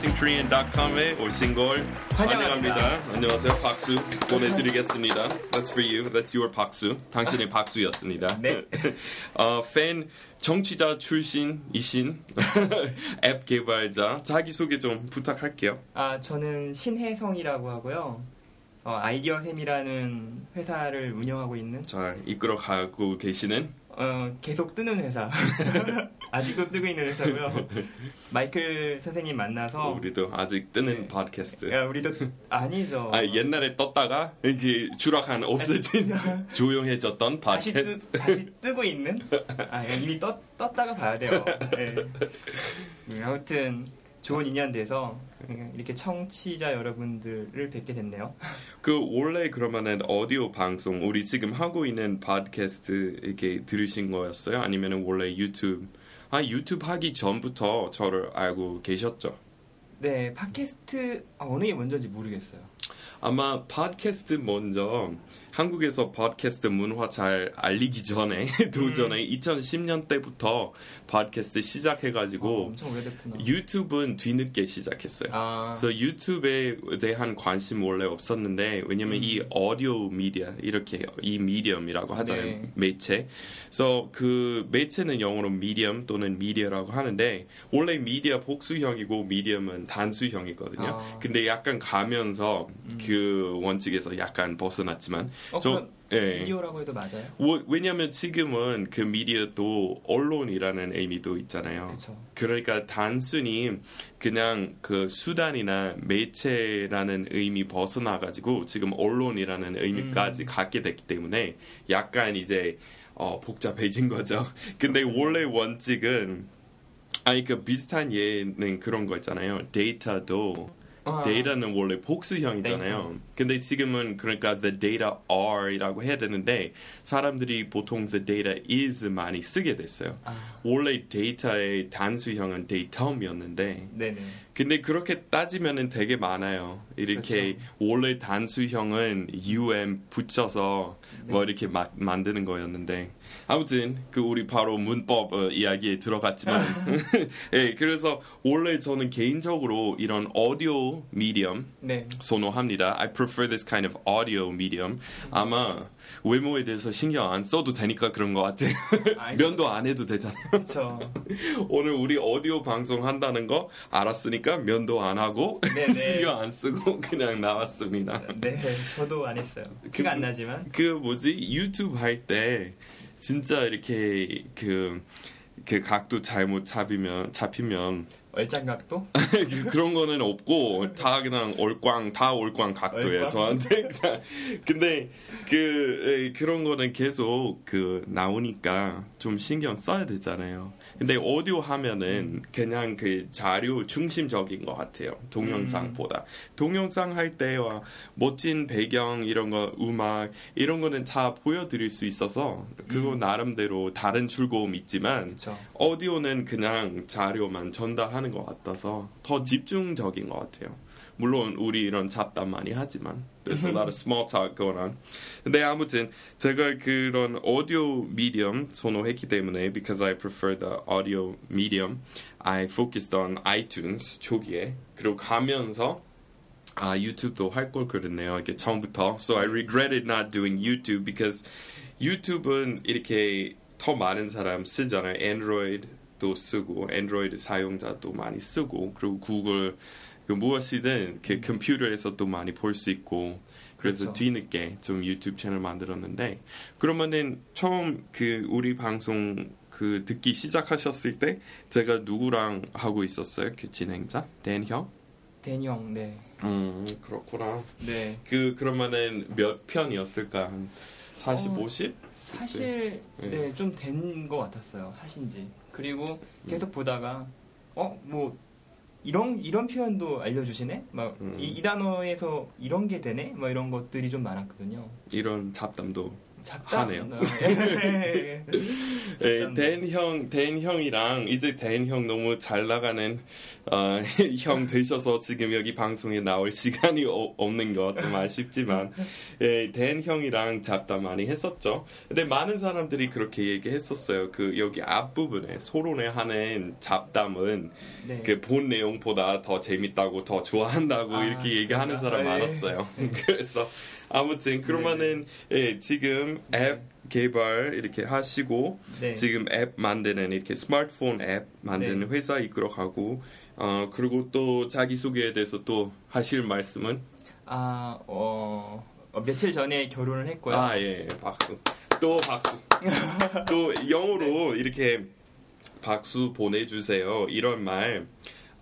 EnglishInKorean.com에 오신 걸 환영합니다. 환영합니다. 안녕하세요. 박수 보내드리겠습니다. That's for you. That's your 박수. 당신의 박수였습니다. 네. 어, 팬 정치자 출신이신 앱 개발자 자기소개 좀 부탁할게요. 아, 저는 신혜성이라고 하고요. 어, 아이디어샘이라는 회사를 운영하고 있는 잘 이끌어 가고 계시는 어, 계속 뜨는 회사. 아직도 뜨고 있는 회사고요. 마이클 선생님 만나서 우리도 아직 뜨는 네. 팟캐스트. 야, 우리도 아니죠. 아, 옛날에 떴다가 이렇게 추락한 없어진 조용해졌던 다시, 팟캐스트. 뜨, 다시 뜨고 있는? 아, 이미 떴, 떴다가 봐야 돼요. 네. 음, 아무튼 좋은 인연 돼서 이렇게 청취자 여러분들을 뵙게 됐네요. 그 원래 그러면은 오디오 방송 우리 지금 하고 있는 팟캐스트 이렇게 들으신 거였어요? 아니면은 원래 유튜브 아 유튜브 하기 전부터 저를 알고 계셨죠? 네, 팟캐스트 아, 어느 게 먼저인지 모르겠어요. 아마 팟캐스트 먼저 한국에서 팟캐스트 문화 잘 알리기 전에 도전에 2010년 때부터 팟캐스트 어, 시작해가지고 오래됐구나. 유튜브는 뒤늦게 시작했어요. 아, 그래서 유튜브에 대한 관심 원래 없었는데 왜냐면 음. 이 오디오 미디어 이렇게 이 미디엄이라고 하잖아요 네. 매체. 그래서 그 매체는 영어로 미디엄 또는 미디어라고 하는데 원래 미디어 복수형이고 미디엄은 단수형이거든요. 아. 근데 약간 가면서 그 원칙에서 약간 벗어났지만 어, 저 예. 미디어라고 해도 맞아요? 워- 왜냐면 지금은 그 미디어도 언론이라는 의미도 있잖아요. 그렇죠. 그러니까 단순히 그냥 그 수단이나 매체라는 의미 벗어나 가지고 지금 언론이라는 의미까지 음. 갖게 됐기 때문에 약간 이제 어, 복잡해진 거죠. 근데 원래 원칙은 아니 그 비슷한 예는 그런 거 있잖아요. 데이터도 아, 데이터는 원래 복수형이잖아요. 근데 지금은 그러니까 the data are이라고 해야 되는데 사람들이 보통 the data is 많이 쓰게 됐어요. 아, 원래 데이터의 단수형은 데이터음이었는데 네네. 근데 그렇게 따지면은 되게 많아요. 이렇게 그렇죠. 원래 단수형은 um 붙여서 네. 뭐 이렇게 막 만드는 거였는데 아무튼 그 우리 바로 문법 어, 이야기에 들어갔지만 예 그래서 원래 저는 개인적으로 이런 오디오 미디엄 네. 선호합니다. I prefer this kind of audio medium. 아마 외모에 대해서 신경 안 써도 되니까 그런 것. 알죠. 면도 안 해도 되잖아요. 그렇죠. 오늘 우리 오디오 방송 한다는 거 알았으니까 면도 안 하고 네네. 신경 안 쓰고 그냥 나왔습니다. 네, 저도 안 했어요. 티가 안 나지만. 그 뭐지 유튜브 할 때 진짜 이렇게 그, 그 각도 잘못 잡히면 잡히면 얼짱각도? 그- 그런 거는 없고 다 그냥 올꽝 다 올꽝 각도예요? 저한테 근데 그 에, 그런 거는 계속 그 나오니까 좀 신경 써야 되잖아요 근데 오디오 하면은 그냥 그 자료 중심적인 것 같아요 동영상보다 동영상 할 때와 멋진 배경 이런 거 음악 이런 거는 다 보여드릴 수 있어서 그거 나름대로 다른 즐거움 있지만 그렇죠. 오디오는 그냥 자료만 전달하는 것 같아서 더 집중적인 것 같아요. 물론 우리 이런 잡담 많이 하지만 there's a lot of small talk going on. 근데 아무튼 제가 그런 오디오 미디엄 선호했기 때문에 because I prefer the audio medium, I focused on iTunes 초기에 그리고 가면서 아 유튜브도 할 걸 그랬네요. 이게 처음부터. So I regretted not doing YouTube because 유튜브는 이렇게 더 많은 사람 쓰잖아요. 안드로이드도 쓰고 안드로이드 사용자도 많이 쓰고 그리고 구글 그 무엇이든 그 컴퓨터에서도 많이 볼 수 있고 그래서 그렇죠. 뒤늦게 좀 유튜브 채널 만들었는데 그러면은 처음 그 우리 방송 그 듣기 시작하셨을 때 제가 누구랑 하고 있었어요? 그 진행자 댄형? 데니 형, 네. 음 그렇구나. 네. 그 그러면은 몇 편이었을까? 한 40, 어, 50? 사실 네. 네, 좀된 것 같았어요. 하신지. 그리고 계속 보다가 어, 뭐 이런 이런 표현도 알려주시네. 막이 음. 단어에서 이런 게 되네. 뭐 이런 것들이 좀 많았거든요. 이런 잡담도 하네요. 예. 예, 댄형, 댄형이랑 이제 댄형 너무 잘 나가는 어, 형 되셔서 지금 여기 방송에 나올 시간이 어, 없는 거 좀 아쉽지만 예, 댄형이랑 잡담 많이 했었죠. 근데 많은 사람들이 그렇게 얘기했었어요. 그 여기 앞부분에 소론에 하는 잡담은 네. 그본 내용보다 더 재밌다고 더 좋아한다고 아, 이렇게 얘기하는? 사람 네. 많았어요. 그래서 아무튼 그러면은 예, 지금 앱 개발 이렇게 하시고 네. 지금 앱 만드는 이렇게 스마트폰 앱 만드는 네. 회사 이끌어가고 어 그리고 또 자기 소개에 대해서 또 하실 말씀은 아, 어, 어, 며칠 전에 결혼을 했고요. 아 예 박수 또 박수 또 영어로 네. 이렇게 박수 보내주세요 이런 말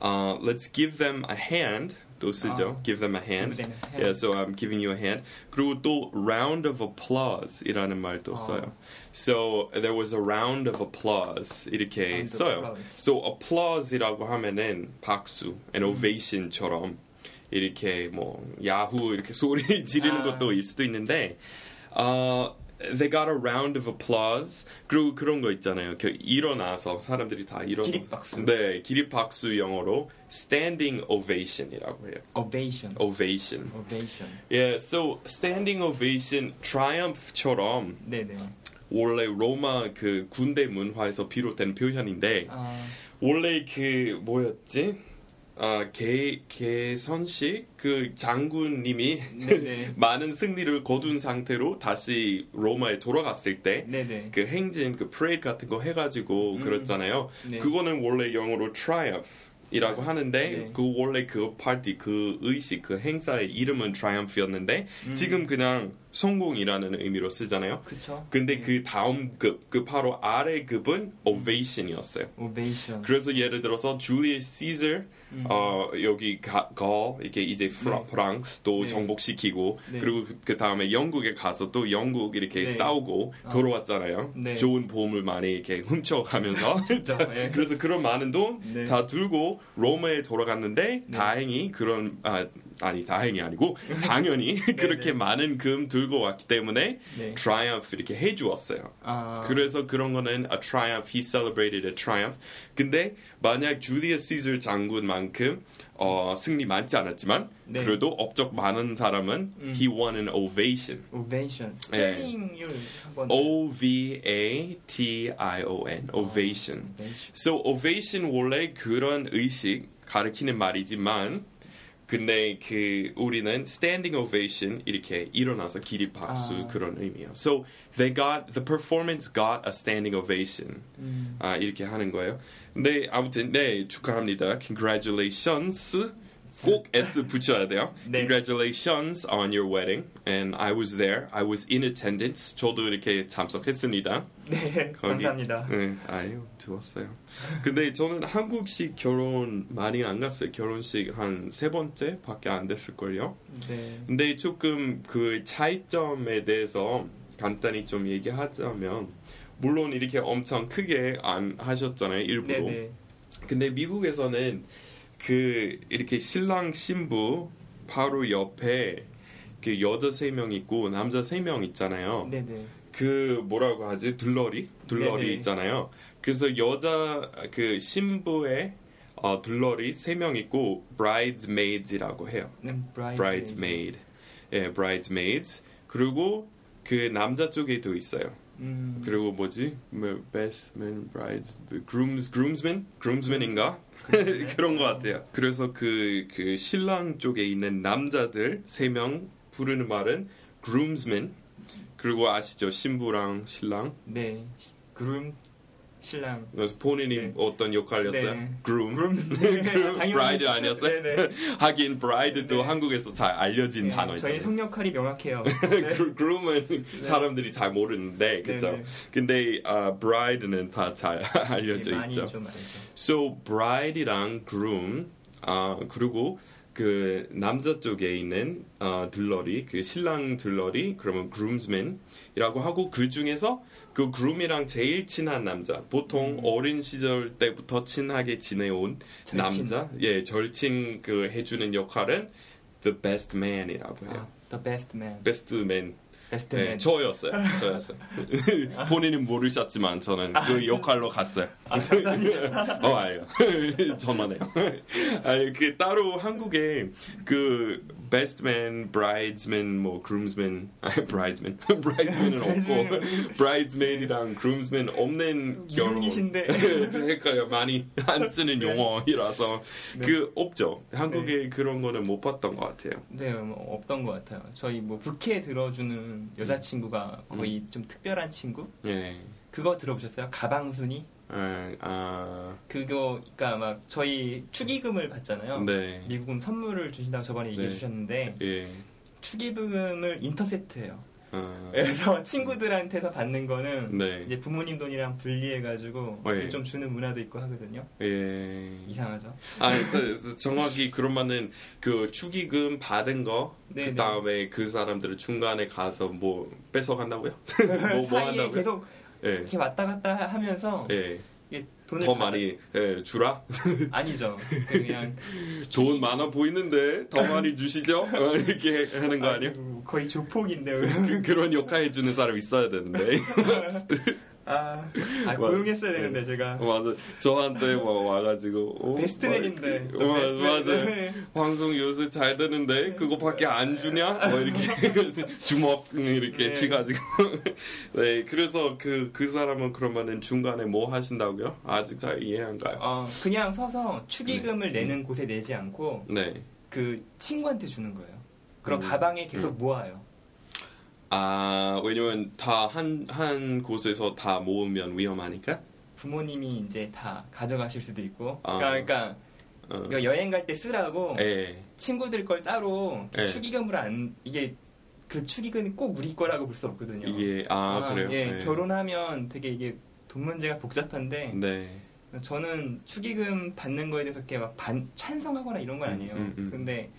어, let's give them a hand 또 쓰죠 아, give them a hand give them a hand. yeah so I'm giving you a hand 그리고 또 round of applause 이라는 말도 아. 써요 so there was a round of applause 이렇게 Round of 써요 applause. so applause이라고 하면은 박수 an 음. ovation처럼 이렇게 뭐 야후 이렇게 소리 지르는 아. 것도 일 수도 있는데 어 they got a round of applause 그리고 그런 거 있잖아요 그 일어나서 사람들이 다 일어나 기립박수. 네 기립박수 영어로 standing ovation이라고 해요 ovation. ovation ovation. yeah so standing ovation triumph처럼 네네. 원래 로마 그 군대 문화에서 비롯된 표현인데 아, 원래 그 뭐였지? 아, 개, 개선식 그 장군님이. 많은 승리를 거둔 상태로 다시 로마에 돌아갔을 때 그. 행진 그 프레이드 같은 거 해가지고 음. 그랬잖아요. 네. 그거는 원래 영어로 triumph이라고 하는데 네. 그 원래 그 파티 그 의식 그 행사의 이름은 triumph였는데 음. 지금 그냥 성공이라는 의미로 쓰잖아요. 그쵸? 근데 네. 그 다음 급, 그 바로 아래 급은 ovation이었어요. ovation. 그래서 예를 들어서 줄리어스 시저 음. 어 여기 가, 거 이게 이제 프라, 네. 프랑스 또 네. 정복시키고 네. 그리고 그, 그 다음에 영국에 가서 또 영국 이렇게 네. 싸우고 아. 돌아왔잖아요. 네. 좋은 보험을 많이 이렇게 훔쳐가면서 예. 그래서 그런 많은 돈다 네. 들고 로마에 돌아갔는데 네. 다행히 그런 아 아니 다행이 아니고 당연히 그렇게 네. 많은 금 들고 왔기 때문에 네. triumph 이렇게 해주었어요. 아, 그래서 그런 거는 a triumph, he celebrated a triumph. 근데 만약 줄리어스 시저 장군만큼 어, 승리 많지 않았지만 네. 그래도 업적 많은 사람은 음. he won an ovation. ovation. 예. 스페인을. O V A T I O N, ovation. ovation. So ovation 원래 그런 의식 가리키는 말이지만 근데 그 우리는 standing ovation 이렇게 일어나서 기립박수 아. 그런 의미예요. So they got the performance got a standing ovation. 음. 아 이렇게 하는 거예요. 근데 아무튼 네 축하합니다. Congratulations. 꼭 S 붙여야 돼요. 네. Congratulations on your wedding. And I was there. I was in attendance. 저도 이렇게 참석했습니다. 네, 거기- 감사합니다. 네, 아유 좋았어요. 근데 저는 한국식 결혼 많이 안 갔어요. 결혼식 한 세 번째 밖에 안 됐을걸요. 네. 근데 조금 그 차이점에 대해서 간단히 좀 얘기하자면 물론 이렇게 엄청 크게 안 하셨잖아요 일부러. 네네. 근데 미국에서는 그 이렇게 신랑 신부 바로 옆에 그 여자 세 명 있고 남자 세 명 있잖아요. 네네. 그 뭐라고 하지 둘러리 둘러리 네네. 있잖아요. 그래서 여자 그 신부의 어, 둘러리 세 명 있고 bridesmaids이라고 해요. 네, bride. bridesmaid, 예, bridesmaids. 그리고 그 남자 쪽에도 있어요. 음. 그리고 뭐지? 뭐 best man, brides, grooms, groomsmen, groomsmen인가? Groomsmen? 그런 것 같아요. 그래서 그, 그 신랑 쪽에 있는 남자들 세 명 부르는 말은 groomsmen. 그리고 아시죠? 신부랑 신랑. 네. 그룸 신랑. 그래서 본인이 네. 어떤 역할이었어요? 네. groom. 그룸. 그 bride 아니었어요? 네네. 하긴 bride도 네. 한국에서 잘 알려진 네, 단어잖아요. 저희 성역할이 명확해요. 그- groom은 사람들이 잘 모르는데 그죠? 근데 아, bride는 다 잘 알려져 네, 많이 있죠. 좀 알죠. So bride이랑 groom 아 그리고 그 남자 쪽에 있는 어, 들러리 그 신랑 들러리 그러면 groomsman이라고 하고 그 중에서 그 groom이랑 제일 친한 남자 보통 음. 어린 시절 때부터 친하게 지내온 절친. 남자 예 절친 그 해주는 역할은 the best man이라고 해요. 아, the best man. best man best man. 네, 저였어요. 저였어요. 본인은 모르셨지만 저는 그 역할로 갔어요. 아. 어, 아니요. 저만 해요. 아니, 그 따로 한국에 그 best man, bridesman, 뭐 groomsman, 아니 bridesman, bridesman은 없고 bridesman이랑 groomsman 없는 결혼. 미혼이신데. 헷갈려 많이 안 쓰는 네. 용어이라서 네. 그 없죠. 한국에 그런 거는 못 봤던 것 같아요. 네, 뭐 없던 것 같아요. 저희 뭐 부캐 들어주는 여자친구가 거의 좀 특별한 친구? 예. 그거 들어보셨어요? 가방순이? 아, 아 그거, 그니까 막 저희 축의금을 받잖아요. 네. 미국은 선물을 주신다고 저번에 얘기해 네. 주셨는데 예. 축의금을 인터셉트해요. 아, 그래서 친구들한테서 받는 거는 네. 이제 부모님 돈이랑 분리해가지고 어, 예. 좀 주는 문화도 있고 하거든요. 예. 이상하죠? 아, 정확히 그러면은 그 축의금 받은 거, 네, 그 다음에 그 사람들을 중간에 가서 뭐 뺏어간다고요? 뭐, 뭐 한다고요? 계속 예. 이렇게 왔다 갔다 하면서 예. 이게 돈을 더 받아- 많이 예, 주라? 아니죠. 그냥 돈 많아 보이는데 더 많이 주시죠? 어, 이렇게 하는 거 아니에요? 거의 조폭인데요. 그, 그런 역할 해주는 사람 있어야 되는데. 아, 아 맞- 고용했어야 되는데 제가 맞아. 저한테 뭐 와가지고. 어, 베스트맨인데. 막, 어, 맞아. 네. 방송 요새 잘 되는데 그거밖에 안 주냐? 뭐 이렇게 주먹 이렇게 네. 쥐가지고 네 그래서 그그 사람은 그러면은 중간에 뭐 하신다고요? 아직 잘 이해 안 가요. 어, 그냥 서서 축의금을 내는 곳에 내지 않고 네. 그 친구한테 주는 거예요. 그럼 음. 가방에 계속 모아요. 아 왜냐면 다한한 곳에서 다 모으면 위험하니까. 부모님이 이제 다 가져가실 수도 있고. 아. 그러니까, 어. 그러니까 여행 갈 때 쓰라고 예. 친구들 걸 따로 예. 축의금을 안 이게 그 축의금이 꼭 우리 거라고 볼 수 없거든요. 이게 아, 그래요. 예, 네. 결혼하면 되게 이게 돈 문제가 복잡한데 네. 저는 축의금 받는 거에 대해서 이렇게 막 반, 찬성하거나 이런 건 음, 아니에요. 음, 음. 근데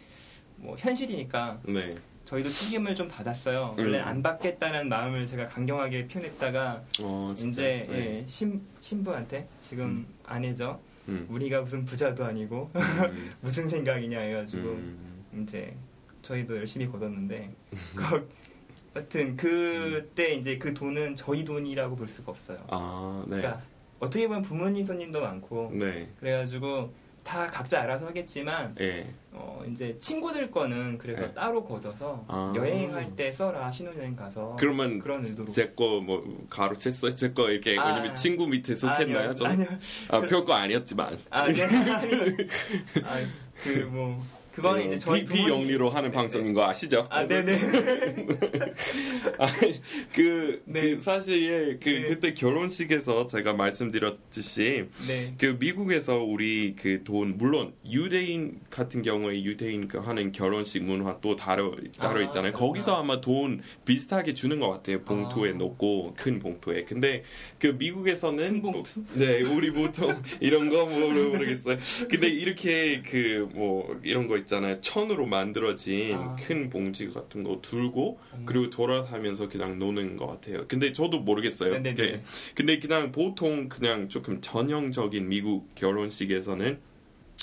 뭐 현실이니까 네. 저희도 축의금을 좀 받았어요. 음. 원래 안 받겠다는 마음을 제가 강경하게 표현했다가 어. 이제 네. 예, 신, 신부한테 지금 음. 아내죠. 음. 우리가 무슨 부자도 아니고 음. 무슨 생각이냐 해가지고 음. 이제 저희도 열심히 걷었는데 거- 하여튼 그때 이제 그 돈은 저희 돈이라고 볼 수가 없어요. 아, 네. 그러니까 어떻게 보면 부모님 손님도 많고 네. 그래가지고 다 각자 알아서 하겠지만 예. 어 이제 친구들 거는 그래서 네. 따로 걷어서 아. 여행할 때 써라 신혼여행 가서 그러면 그런 의도로 제거 뭐 가로챘어요? 제거 이렇게 아. 왜냐면 친구 밑에 속했나요? 아니요? 아니요 아, 그- 별거 아니었지만. 아, 네. 아니, 그, 뭐, 그거는 이제 저희 비, 비영리로 하는 방송인 거 아시죠? 아, 네네. 아, 그, 네. 그 사실 그 네. 그때 결혼식에서 제가 말씀드렸듯이 네. 그 미국에서 우리 그 돈 물론 유대인 같은 경우에 유대인 그 하는 결혼식 문화 또 다르 다르 아, 있잖아요. 그렇구나. 거기서 아마 돈 비슷하게 주는 것 같아요. 봉투에 아. 넣고 큰 봉투에. 근데 그 미국에서는 큰 봉투? 뭐- 네, 우리 보통 이런 거 모르, 모르겠어요. 근데 이렇게 그 뭐 이런 거 있 잖아요. 천으로 만들어진 아. 큰 봉지 같은 거 들고 음. 그리고 돌아다니면서 그냥 노는 것 같아요. 근데 저도 모르겠어요. 네네네. 그- 근데 그냥 보통 그냥 조금 전형적인 미국 결혼식에서는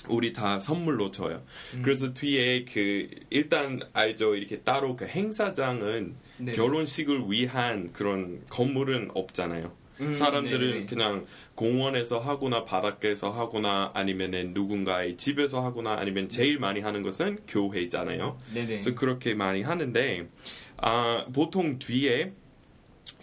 우리 다 선물로 줘요. 음. 그래서 뒤에 그 일단 알죠. 이렇게 따로 그 행사장은 네. 결혼식을 위한 그런 건물은 없잖아요. 음, 사람들은 네네. 그냥 공원에서 하거나 바닷가에서 하거나 아니면은 누군가의 집에서 하거나 아니면 제일 많이 하는 것은 교회잖아요. 네네. 그래서 그렇게 많이 하는데 아, 보통 뒤에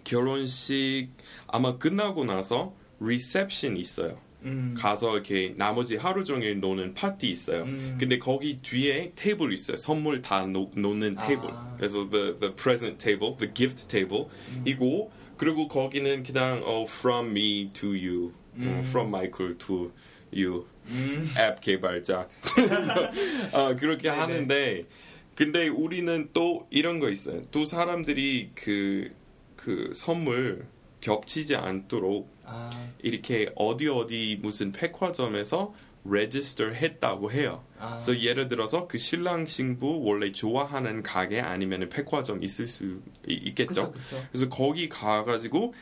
결혼식 아마 끝나고 나서 리셉션 있어요. 음. 가서 이렇게 나머지 하루 종일 노는 파티 있어요. 음. 근데 거기 뒤에 테이블 있어요. 선물 다 놓, 놓는 아. 테이블. 그래서 the the present table, the gift table 음. 이고 그리고 거기는 그냥 어, from me to you, 어, 음. from Michael to you 음. 앱 개발자 어, 그렇게 네네. 하는데 근데 우리는 또 이런 거 있어요. 또 사람들이 그 그 선물 겹치지 않도록 아, 이렇게 어디 어디 무슨 백화점에서 레지스터 했다고 해요. 아. 그래서 예를 들어서 그 신랑 신부 원래 좋아하는 가게 아니면 백화점 있을 수 이- 있겠죠. 그쵸, 그쵸. 그래서 거기 가가지고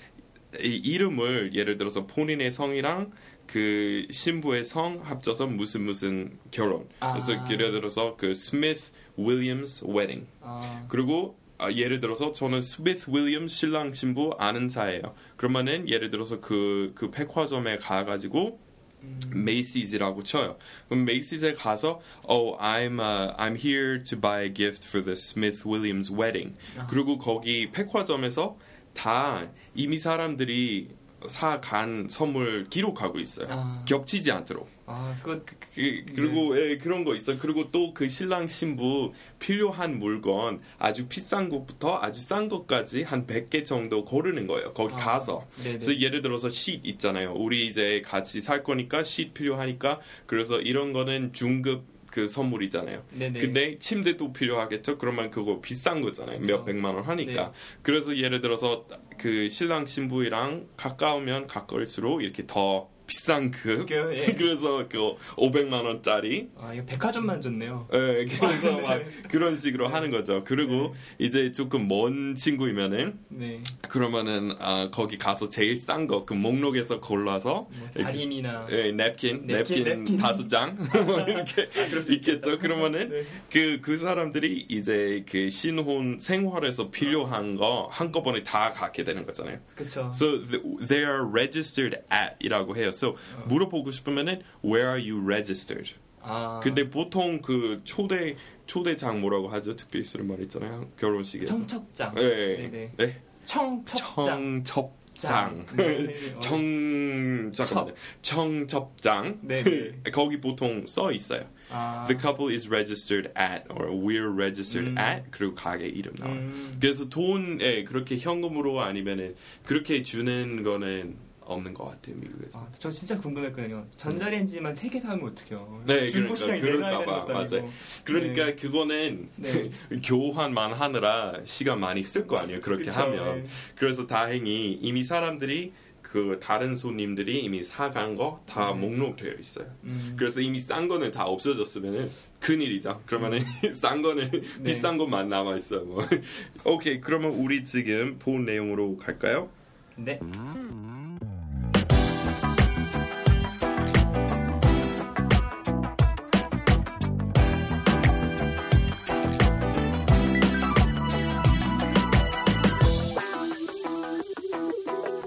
이 이름을 예를 들어서 본인의 성이랑 그 신부의 성 합쳐서 무슨 무슨 결혼. 아. 그래서 예를 들어서 그 스미스 Williams wedding. 아, 그리고 아, 예를 들어서 저는 스미스 윌리엄 신랑 신부 아는 사이예요. 그러면은 예를 들어서 그, 그 백화점에 가가지고 Macy's라고 쳐요. 그럼 Macy's에 가서 Oh, I'm uh, I'm here to buy a gift for the Smith Williams wedding. 그리고 거기 백화점에서 다 이미 사람들이 사간 선물 기록하고 있어요. 아. 겹치지 않도록. 아, 그거 그, 그리고 예, 그런 거 있어. 그리고 또 그 신랑 신부 필요한 물건 아주 비싼 것부터 아주 싼 것까지 한 100개 정도 고르는 거예요. 거기 아, 가서. 네네. 그래서 예를 들어서 쉿 있잖아요. 우리 이제 같이 살 거니까 쉿 필요하니까 그래서 이런 거는 중급 그 선물이잖아요. 네네. 근데 침대도 필요하겠죠. 그러면 그거 비싼 거잖아요. 그쵸. 몇 백만 원 하니까. 네. 그래서 예를 들어서 그 신랑 신부랑 가까우면 가까울수록 이렇게 더 비싼 그 그, 예. 그래서 그 500만 원짜리 아, 이거 백화점만 좋네요. 예, 그래서 네. 막 그런 식으로 하는 거죠. 그리고 이제 조금 먼 친구이면은 네. 그러면은 아, 거기 가서 제일 싼 거 그 목록에서 골라서 뭐 달인이나 예, 냅킨, 냅킨. 다섯 장 뭐 이렇게 있겠죠. 그러면은 네. 그그 사람들이 이제 그 신혼 생활에서 필요한 거 한꺼번에 다 갖게 되는 거잖아요. 그쵸. So th- they are registered at이라고 해요. So 물어보고 싶으면은 Where are you registered? 아, 근데 보통 그 초대 초대장 뭐라고 하죠? 특별히 쓰는 말 있잖아요. 결혼식에서. 청첩장. 예, 예. 네네. 네. 청첩장. 청첩장. 네. 청 잠깐만요. 청첩장. 네네. 거기 보통 써 있어요. 아, The couple is registered at or we're registered 음. at 그리고 가게 이름 나와요. 음, 그래서 돈에 그렇게 현금으로 아니면은 그렇게 주는 거는 없는 것 같아요 미국에서. 아, 저 진짜 궁금했거든요. 전자레인지만 세 개 사면 어떡해요? 네, 중고 그러니까 시장에 그럴까 내놔야 봐. 되는 것도 아니고. 그러니까 네. 그거는 네. 교환만 하느라 시간 많이 쓸 거 아니에요. 그렇게 그쵸, 하면. 네. 그래서 다행히 이미 사람들이 그 다른 손님들이 이미 사간 거다 음. 목록되어 있어요. 음, 그래서 이미 싼 거는 다 없어졌으면은 큰일이죠. 그러면은 싼 거는 네. 비싼 것만 남아 있어. 뭐. 오케이, 그러면 우리 지금 본 내용으로 갈까요? 네.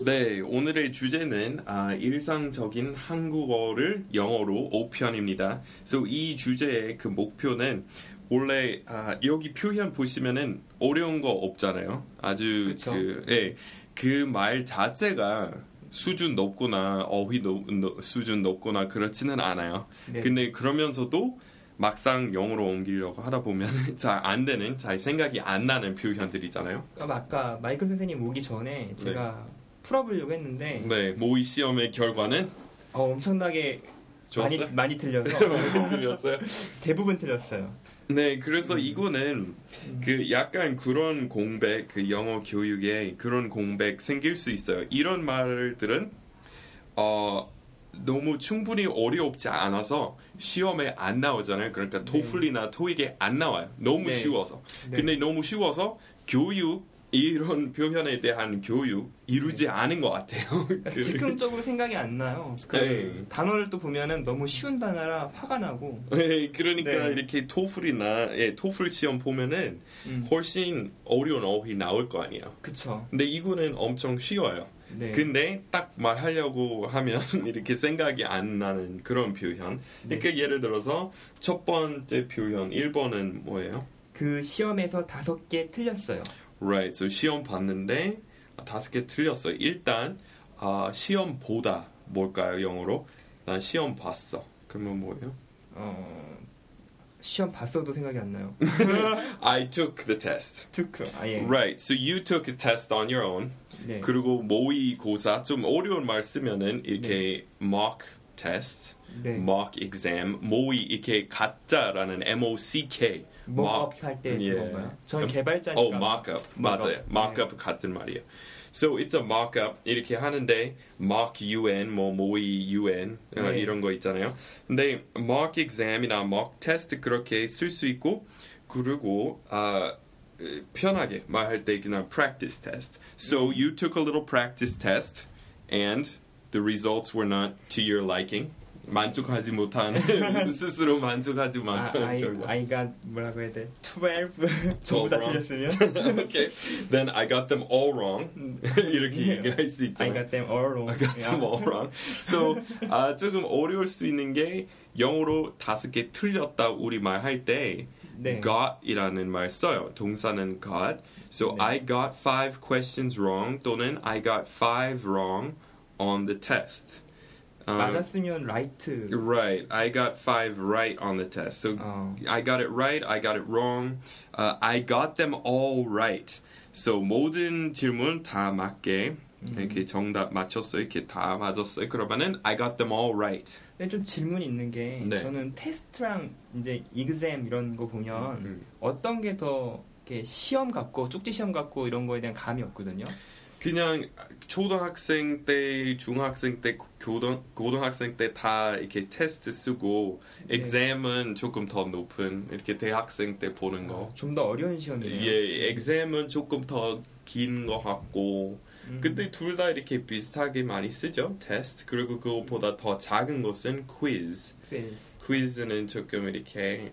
네, 오늘의 주제는 아, 일상적인 한국어를 영어로 5편입니다. 그래서 이 주제의 그 목표는 원래 아, 여기 표현 보시면은 어려운 거 없잖아요. 아주 그쵸. 그, 예, 그 말 자체가 수준 높거나 어휘 높, 높- 수준 높거나 그렇지는 않아요. 네. 근데 그러면서도 막상 영어로 옮기려고 하다 보면 잘 안 되는, 잘 생각이 안 나는 표현들이잖아요. 아, 아까 마이클 선생님 오기 전에 제가 풀어보려고 했는데 네, 모의 시험의 결과는 어, 엄청나게 많이, 좋았어요? 많이 틀려서 틀렸어요. 대부분 틀렸어요. 네, 그래서 이거는 그 약간 그런 공백, 그 영어 교육에 그런 공백 생길 수 있어요. 이런 말들은 어 너무 충분히 어렵지 않아서 시험에 안 나오잖아요. 그러니까 토플이나 토익에 안 나와요. 너무 네. 쉬워서. 네. 근데 너무 쉬워서 교육 이런 표현에 대한 교육 이루지 않은 것 같아요. 그- 즉흥적으로 생각이 안 나요. 그 네. 단어를 또 보면은 너무 쉬운 단어라 화가 나고. 네, 그러니까 네. 이렇게 토플이나 예, 토플 시험 보면은 음, 훨씬 어려운 어휘 나올 거 아니에요. 그쵸. 근데 이거는 엄청 쉬워요. 네. 근데 딱 말하려고 하면 이렇게 생각이 안 나는 그런 표현. 네. 그러니까 예를 들어서 첫 번째 표현 1번은 뭐예요? 그 시험에서 다섯 개 틀렸어요. Right. So 시험 봤는데 아, 다섯 개 틀렸어요. 일단 아, 시험 보다 뭘까요? 영어로? 난 시험 봤어. 그러면 뭐예요? 어, 시험 봤어도 생각이 안 나요. I took the test. 투크. 아 예. Right. So you took a test on your own. 네. 그리고 모의고사 좀 어려운 말 쓰면은 이렇게 mock test, 네. mock exam, 모의 이렇게 가짜라는 M O C K. 모업 할때 예. 그건가요? 전 개발자니까. Oh, mock up. 맞아요. mock-up. mock 네. up 같은 말이에요. So it's a mock up 이렇게 하는데 mock UN 뭐 모의 UN 어, 네. 이런 거 있잖아요. 근데 mock exam이나 mock test 그렇게 쓸 수 있고 그리고 아 에, 편하게 말할 때 그냥 practice test. So you took a little practice test and the results were not to your liking. 만족하지 못한 스스로 만족하지 못한 아, I, 결과. I got 뭐라고 해야 돼? 12 전부 다. 틀렸으면 okay, then I got them all wrong. 이렇게 얘기할 수 I 있잖아요. got them all wrong. I got them all wrong. So 아, 조금 어려울 수 있는 게 영어로 다섯 개 틀렸다 우리 말할 때 네. got이라는 말 써요. 동사는 got. So 네. I got five questions wrong 또는 I got five wrong on the test. 음, 맞았으면 right. Right. I got five right on the test. So 어. I got it right. I got it wrong. Uh, I got them all right. So 모든 질문 다 맞게 이렇게 정답 맞췄어요. 이렇게 다 맞았어요. 그러면은 I got them all right. 근데 좀 질문이 있는 게 네. 저는 테스트랑 이제 exam 이런 거 보면 음. 어떤 게 더 시험 같고 쪽지 시험 같고 이런 거에 대한 감이 없거든요. 그냥 초등학생 때, 중학생 때, 고등 고등학생 때 다 이렇게 테스트 쓰고 네. exam은 조금 더 높은 이렇게 대학생 때 보는 거. 좀더 어려운 시험이에요. 예, exam은 조금 더 긴 거 같고 음. 근데 둘 다 이렇게 비슷하게 많이 쓰죠 테스트 그리고 그것보다 더 작은 것은 quiz quiz. quiz는 조금 이렇게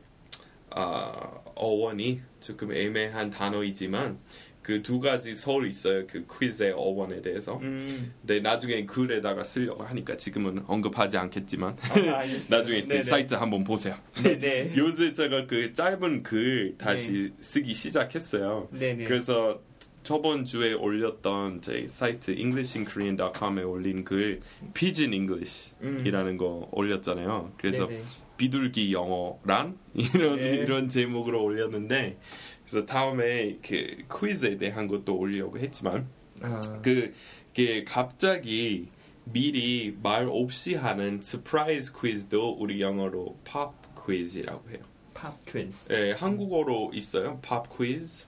아, 어원이 조금 애매한 단어이지만 그 두 가지 서울 있어요 그 퀴즈의 어원에 대해서 음. 근데 나중에 글에다가 쓰려고 하니까 지금은 언급하지 않겠지만 아. 나중에 제. 사이트 한번 보세요 네네. 요새 제가 그 짧은 글 다시 쓰기 시작했어요 네네. 그래서 저번 주에 올렸던 제 사이트 englishinkorean.com에 올린 글 Pigeon English이라는 거 올렸잖아요. 그래서 음. 네네. 비둘기 영어란 이런 네. 이런 제목으로 올렸는데 그래서 다음에 그 퀴즈에 대한 것도 올리려고 했지만 아, 그게 갑자기 미리 말 없이 하는 surprise quiz도 우리 영어로 pop quiz라고 해요. Pop quiz. 예, 한국어로 있어요. Pop quiz.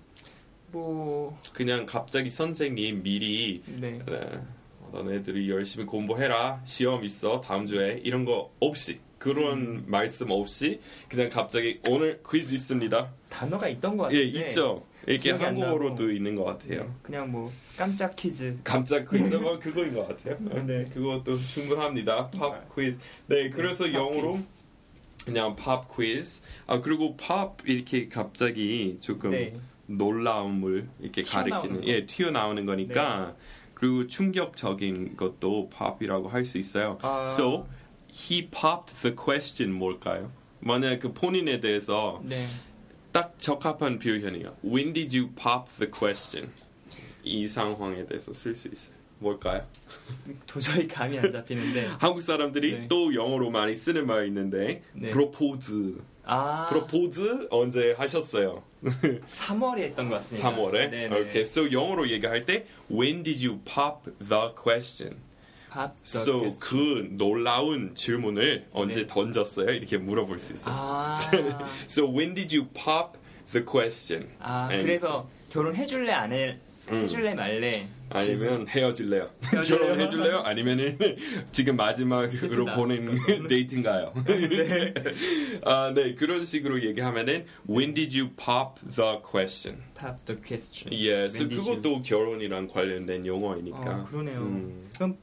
뭐 그냥 갑자기 선생님 미리 네. 어, 너네들이 열심히 공부해라 시험 있어 다음 주에 이런 거 없이 그런 음. 말씀 없이 그냥 갑자기 오늘 퀴즈 있습니다. 단어가 있던 것예 같은데. 있죠. 안 한국어로도. 있는 것 같아요. 네, 그냥 뭐 깜짝 퀴즈. 깜짝 퀴즈 뭐 그거인 것 같아요. 네. 그것도 충분합니다. 팝 퀴즈. 네 그래서 팝 영어로 퀴즈. 그냥 팝 퀴즈. 아 그리고 팝 이렇게 갑자기 조금 네. 놀라움을 이렇게 가리키는 거. 예 튀어나오는 거니까 그리고 충격적인 것도 pop이라고 할 수 있어요. 아, So he popped the question 뭘까요? 만약 그 본인에 대해서 네. 딱 적합한 표현이에요. When did you pop the question? 이 상황에 대해서 쓸 수 있어요. 뭘까요? 도저히 감이 안 잡히는데. 한국 사람들이 네. 또 영어로 많이 쓰는 말이 있는데 네. 프로포즈. 아, 프로포즈 언제 하셨어요? 3월에 했던 것 같습니다. 3월에. 네네. Okay, so 영어로 얘기할 때 When did you pop the question? 팝 So. 그 놀라운 질문을 언제 네. 던졌어요? 이렇게 물어볼 수 있어요. 아, So when did you pop the question? 아 그래서 결혼해줄래 안 해? 음. 해줄래 말래? 아니면 헤어질래요? 결혼해줄래요? 아니면은 지금 마지막으로. 보낸 데이트인가요? 네. 아, 네 그런 식으로 얘기하면은 When did you pop the question? 팝 the question. 예, 그것도 결혼이랑 관련된 용어이니까. 아, 그러네요. 음. 그럼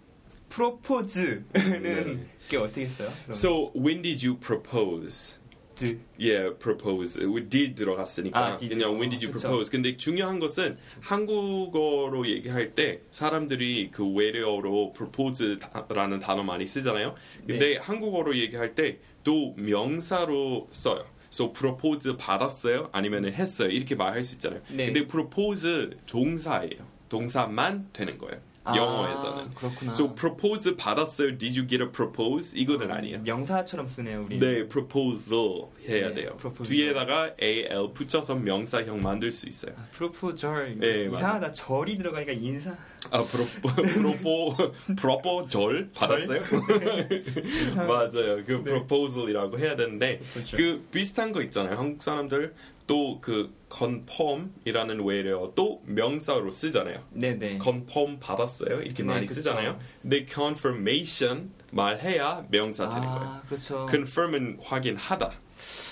프로포즈는 네. 그게 어떻게 써요? 그럼 So when did you propose? 드. 예, propose. did 들어갔으니까 아, did. 그냥 when did you 그쵸. propose. 근데 중요한 것은 한국어로 얘기할 때 사람들이 그 외래어로 propose라는 단어 많이 쓰잖아요. 근데 네. 한국어로 얘기할 때 또 명사로 써요. So propose 받았어요? 아니면은 했어요? 이렇게 말할 수 있잖아요. 네. 근데 propose 동사예요. 동사만 되는 거예요. 영어에서는. 아, 그렇구나. So propose 받았어요? Did you get a propose? 이거는 아니에요. 명사처럼 쓰네요, 우리. 네, proposal 해야 네, 돼요. proposal. 뒤에다가 al 붙여서 명사형 만들 수 있어요. 아, 프로포절. 네, 이상하다. 절이 들어가니까 인사. 아, 프로포, 프로포, 프로포 절 받았어요? 맞아요. 그 proposal이라고 해야 되는데 그렇죠. 그 비슷한 거 있잖아요. 한국 사람들 또 그 confirm이라는 외래어 또 명사로 쓰잖아요. 네네. confirm 받았어요. 이렇게 네, 많이 그쵸. 쓰잖아요. 근데 confirmation 말해야 명사 되는 거예요. 아, 그렇죠. confirm은 확인하다.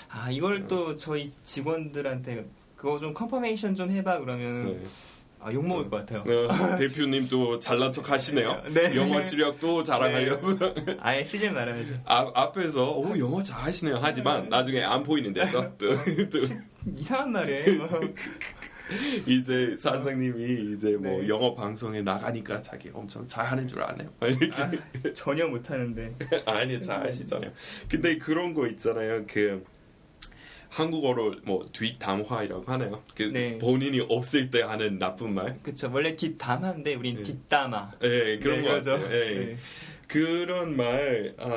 아, 이걸 또 저희 직원들한테 그거 좀 컨퍼메이션 좀 해봐 그러면 네. 아, 욕 먹을 것 같아요. 어, 대표님도 잘난 척 하시네요. 네. 영어 실력도 자랑하려고. 아예 쓰질 말아야죠. 앞, 앞에서 오 영어 잘하시네요 하지만 나중에 안 보이는 데서 또, 또 이상한 말이에요. 뭐. 이제 사장님이 이제 뭐 네. 영어 방송에 나가니까 자기 엄청 잘하는 줄 아네요 이렇게 아, 전혀 못하는데. 아니 잘하시잖아요 근데 그런 거 있잖아요 그 한국어로 뭐 뒷담화이라고 하나요 그 네. 본인이 없을 때 하는 나쁜 말 그쵸. 원래 뒷담화인데 우린 네. 뒷담화. 예, 그런 네, 거 그죠? 같아요. 예. 네. 그런 말 아,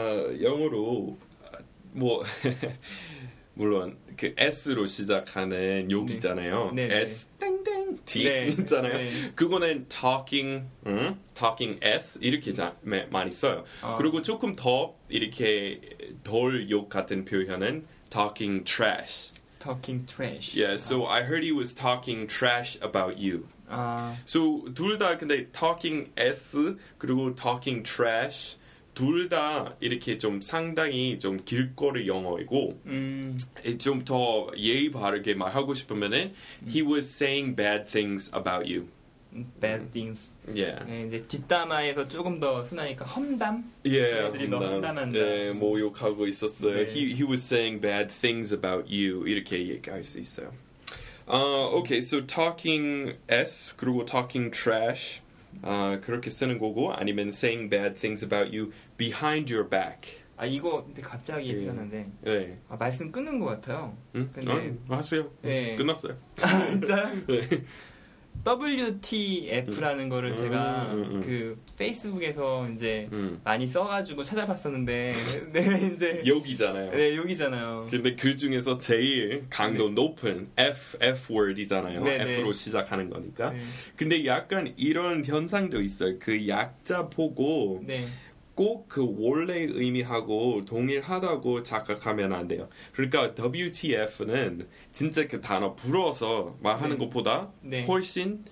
영어로 아, 뭐 물론 그 S로 시작하는 욕이잖아요. 네, 네. S 땡땡 T 네, 있잖아요. 네. 그거는 talking, 음, talking S 이렇게 자, 매- 많이 써요. 아. 그리고 조금 더 이렇게 덜 욕 같은 표현은 talking trash. Talking trash. Yeah, so I heard he was talking trash about you. 아, So 둘 다 근데 talking s 그리고 talking trash 둘 다 이렇게 좀 상당히 좀 길거리 영어이고 음, 좀 더 예의 바르게 말하고 싶으면은 he was saying bad things about you. Bad things. Yeah. 네, 이제 뒷담화에서 조금 더 순하니까 험담. Yeah, 저희들이 너무 험담한다. 예, 모욕하고 있었어요. 네. He he was saying bad things about you 이렇게 얘기할 수 있어요. 어, okay, so talking s 그리고 talking trash 아 그렇게 쓰는 거고 아니면 saying bad things about you behind your back. 아 이거 근데 갑자기 예. 생각났는데 네, 아, 말씀 끊는 것 같아요. 응? 근데- 어, 하세요. 네. 끝났어요. 아, 진짜? 네. WTF라는 거를 제가 음, 음, 음. 그 페이스북에서 이제 음. 많이 써가지고 찾아봤었는데 네 이제 여기잖아요. 네 여기잖아요. 근데 그 중에서 제일 강도 높은 F F word이잖아요. 네, 네. F로 시작하는 거니까. 네. 근데 약간 이런 현상도 있어요. 그 약자 보고 네. 꼭 그 원래 의미하고 동일하다고 착각하면 안 돼요. 그러니까 WTF는 진짜 그 단어 불어서 말하는 네. 것보다 네. 훨씬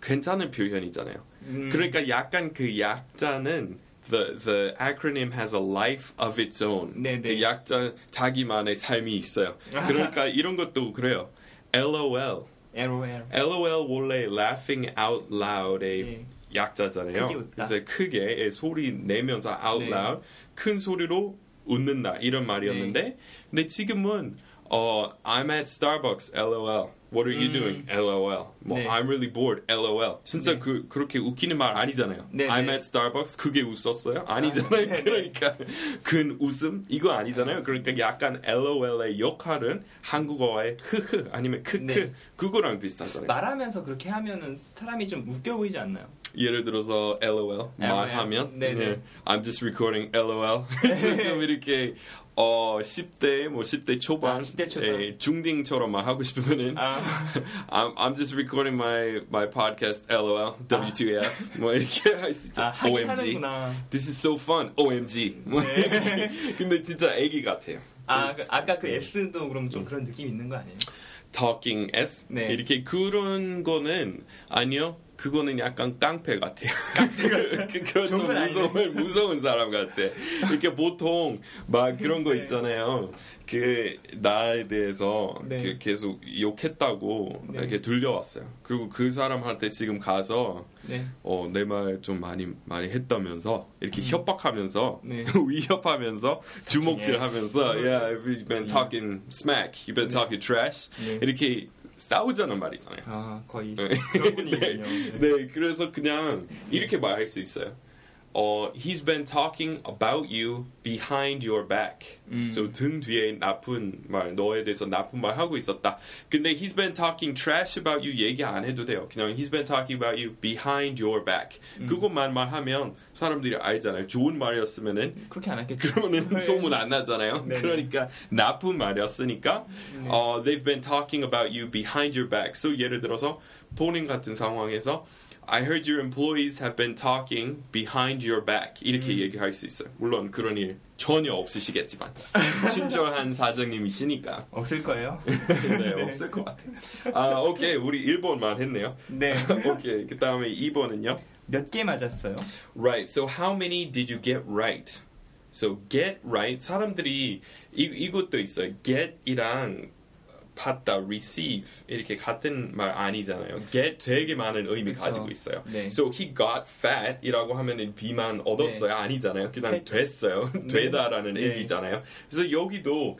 괜찮은 표현이잖아요. 음, 그러니까 약간 그 약자는 the the acronym has a life of its own. 네, 네. 그 약자 자기만의 삶이 있어요. 그러니까 이런 것도 그래요. LOL. LOL. LOL 원래 laughing out loud의 네. 약자잖아요. 그래서 크게 소리 내면서 out 네. loud 큰 소리로 웃는다 이런 말이었는데 근데 지금은 어 I'm at Starbucks LOL What are you 음. doing? LOL 뭐 네. I'm really bored LOL 진짜 네. 그 그렇게 웃기는 말 아니잖아요. 네, I'm 네. at Starbucks 그게 웃었어요? 아니잖아요. 네, 네. 그러니까 큰 웃음 이거 아니잖아요. 그러니까 약간 LOL의 역할은 한국어의 흐흐 아니면 크크 네. 그거랑 비슷하잖아요. 말하면서 그렇게 하면은 사람이 좀 웃겨 보이지 않나요? 예를 들어서 LOL 말하면? 네네. 네, I'm just recording LOL. 지금 이렇게 어 10대 뭐 10대 초반 아, 10대 초반. 예, 중딩처럼 말 하고 싶으면은 아, I'm, I'm just recording my my podcast LOL W2F 뭐 이렇게 할 수 있죠. 아 OMG 하는구나. This is so fun. OMG 뭐 네. 근데 진짜 애기 같아요. 아 그, 아까 그 S도 그럼 좀 그런 느낌 있는 거 아니에요? Talking S? 네. 이렇게 그런 거는 아니요 그거는 약간 깡패 같아요. 아니네. 무서운 무서운 사람 같아. 이렇게 보통 막 그런 거 네. 있잖아요. 그 나에 대해서 네. 그 계속 욕했다고 네. 이렇게 들려왔어요. 그리고 그 사람한테 지금 가서 네. 어, 내 말 좀 많이 많이 했다면서 이렇게 협박하면서 음. 네. 위협하면서 주먹질하면서 yeah you've been talking smack you've been talking trash 네. 이렇게 싸우자는 말이잖아요. 아 거의 네. 네. 네, 그래서 그냥 이렇게 말할 수 있어요. 어, he's been talking about you behind your back. 음. So 등 뒤에 나쁜 말, 너에 대해서 나쁜 말 하고 있었다. 근데 he's been talking trash about you 얘기 안 해도 돼요. 그냥 he's been talking about you behind your back. 음. 그것만 말하면 사람들이 알잖아요. 좋은 말이었으면은 그렇게 안 했겠죠. 그러면은 네. 소문 안 나잖아요. 네. 그러니까 나쁜 말이었으니까 네. 어, they've been talking about you behind your back. So 예를 들어서 본인 같은 상황에서 I heard your employees have been talking behind your back. 이렇게 음. 얘기할 수 있어요. 물론 그런 일 전혀 없으시겠지만 친절한 사장님이시니까 없을 거예요. 네, 없을 것 같아요. 아 오케이 우리 1번만 했네요. 네. 오케이 그 다음에 2번은요. 몇 개 맞았어요? Right. So how many did you get right? So get right 사람들이 이 이것도 있어요. get이랑 받다, receive 이렇게 같은 말 아니잖아요. get 되게 많은 의미 그쵸. 가지고 있어요. 네. So he got fat이라고 하면은 비만 얻었어요 아니잖아요. 그냥 살- 됐어요. 되다라는 네. 의미잖아요. 그래서 여기도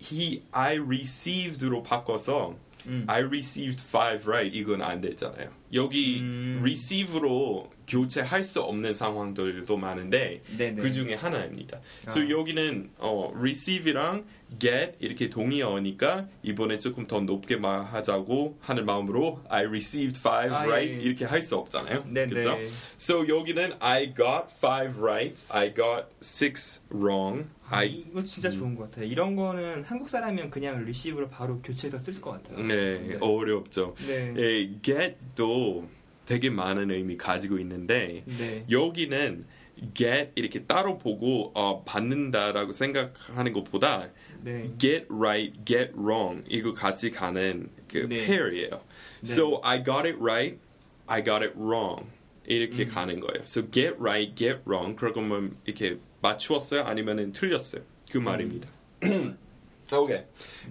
he I received로 바꿔서 음. I received five right 이건 안 되잖아요. 여기 음. receive로 교체할 수 없는 상황들도 많은데 네네. 그 중에 하나입니다. 그래서 아. 여기는 어, receive랑 get 이렇게 동의어니까 이번에 조금 더 높게 말하자고 하는 마음으로 I received five 아, right 예, 예. 이렇게 할 수 없잖아요. 네네. 그죠? So 여기는 I got five right, I got six wrong. 아, I 이거 진짜 좋은 것 같아요. 이런 거는 한국 사람이면 그냥 리시브로 바로 교체해서 쓸 것 같아요. 네, 네. 어렵죠. 네. 예, get도 되게 많은 의미 가지고 있는데 네. 여기는 get 이렇게 따로 보고 어, 받는다라고 생각하는 것보다 네. get right, get wrong 이거 같이 가는 그 네. pair이에요. 네. So I got it right, I got it wrong 이렇게 음. 가는 거예요. So get right, get wrong 그러면 이렇게 맞추었어요 아니면은 틀렸어요 그 말입니다. 오케이.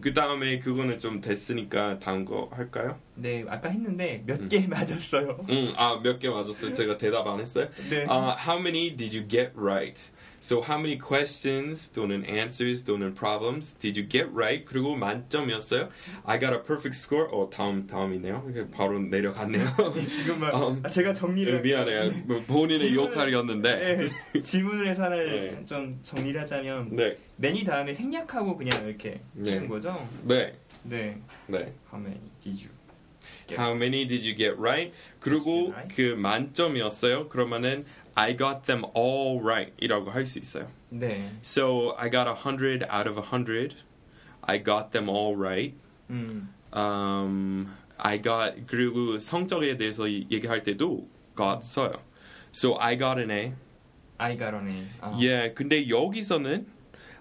그 다음에 그거는 좀 됐으니까 다음 거 할까요? 네, 아까 했는데 몇 음. 개 맞았어요. 음, 아, 몇 개 맞았어요. 제가 대답 안 했어요. 네. Uh, how many did you get right? So how many questions 또는 answers 또는 problems did you get right? 그리고 만점이었어요. I got a perfect score. 어 다음 다음이네요. 바로 내려갔네요. 지금은 음. 아, 제가 정리를 미안해요. 뭐 본인의 역할이었는데. 네, 질문을 하나를 네. 좀 정리를 하자면 네, 매니 다음에 생략하고 그냥 이렇게 네. 하는 거죠. 네, 네. 네. How many did you? How many did you get right? 그리고 Get right? 그 만점이었어요. 그러면은 I got them all right.이라고 할 수 있어요. 네. So I got a hundred out of a hundred. I got them all right. 음. Um, I got 그리고 성적에 대해서 이- 얘기할 때도 got 써요. So I got an A. I got an A. 아. 예, 근데 여기서는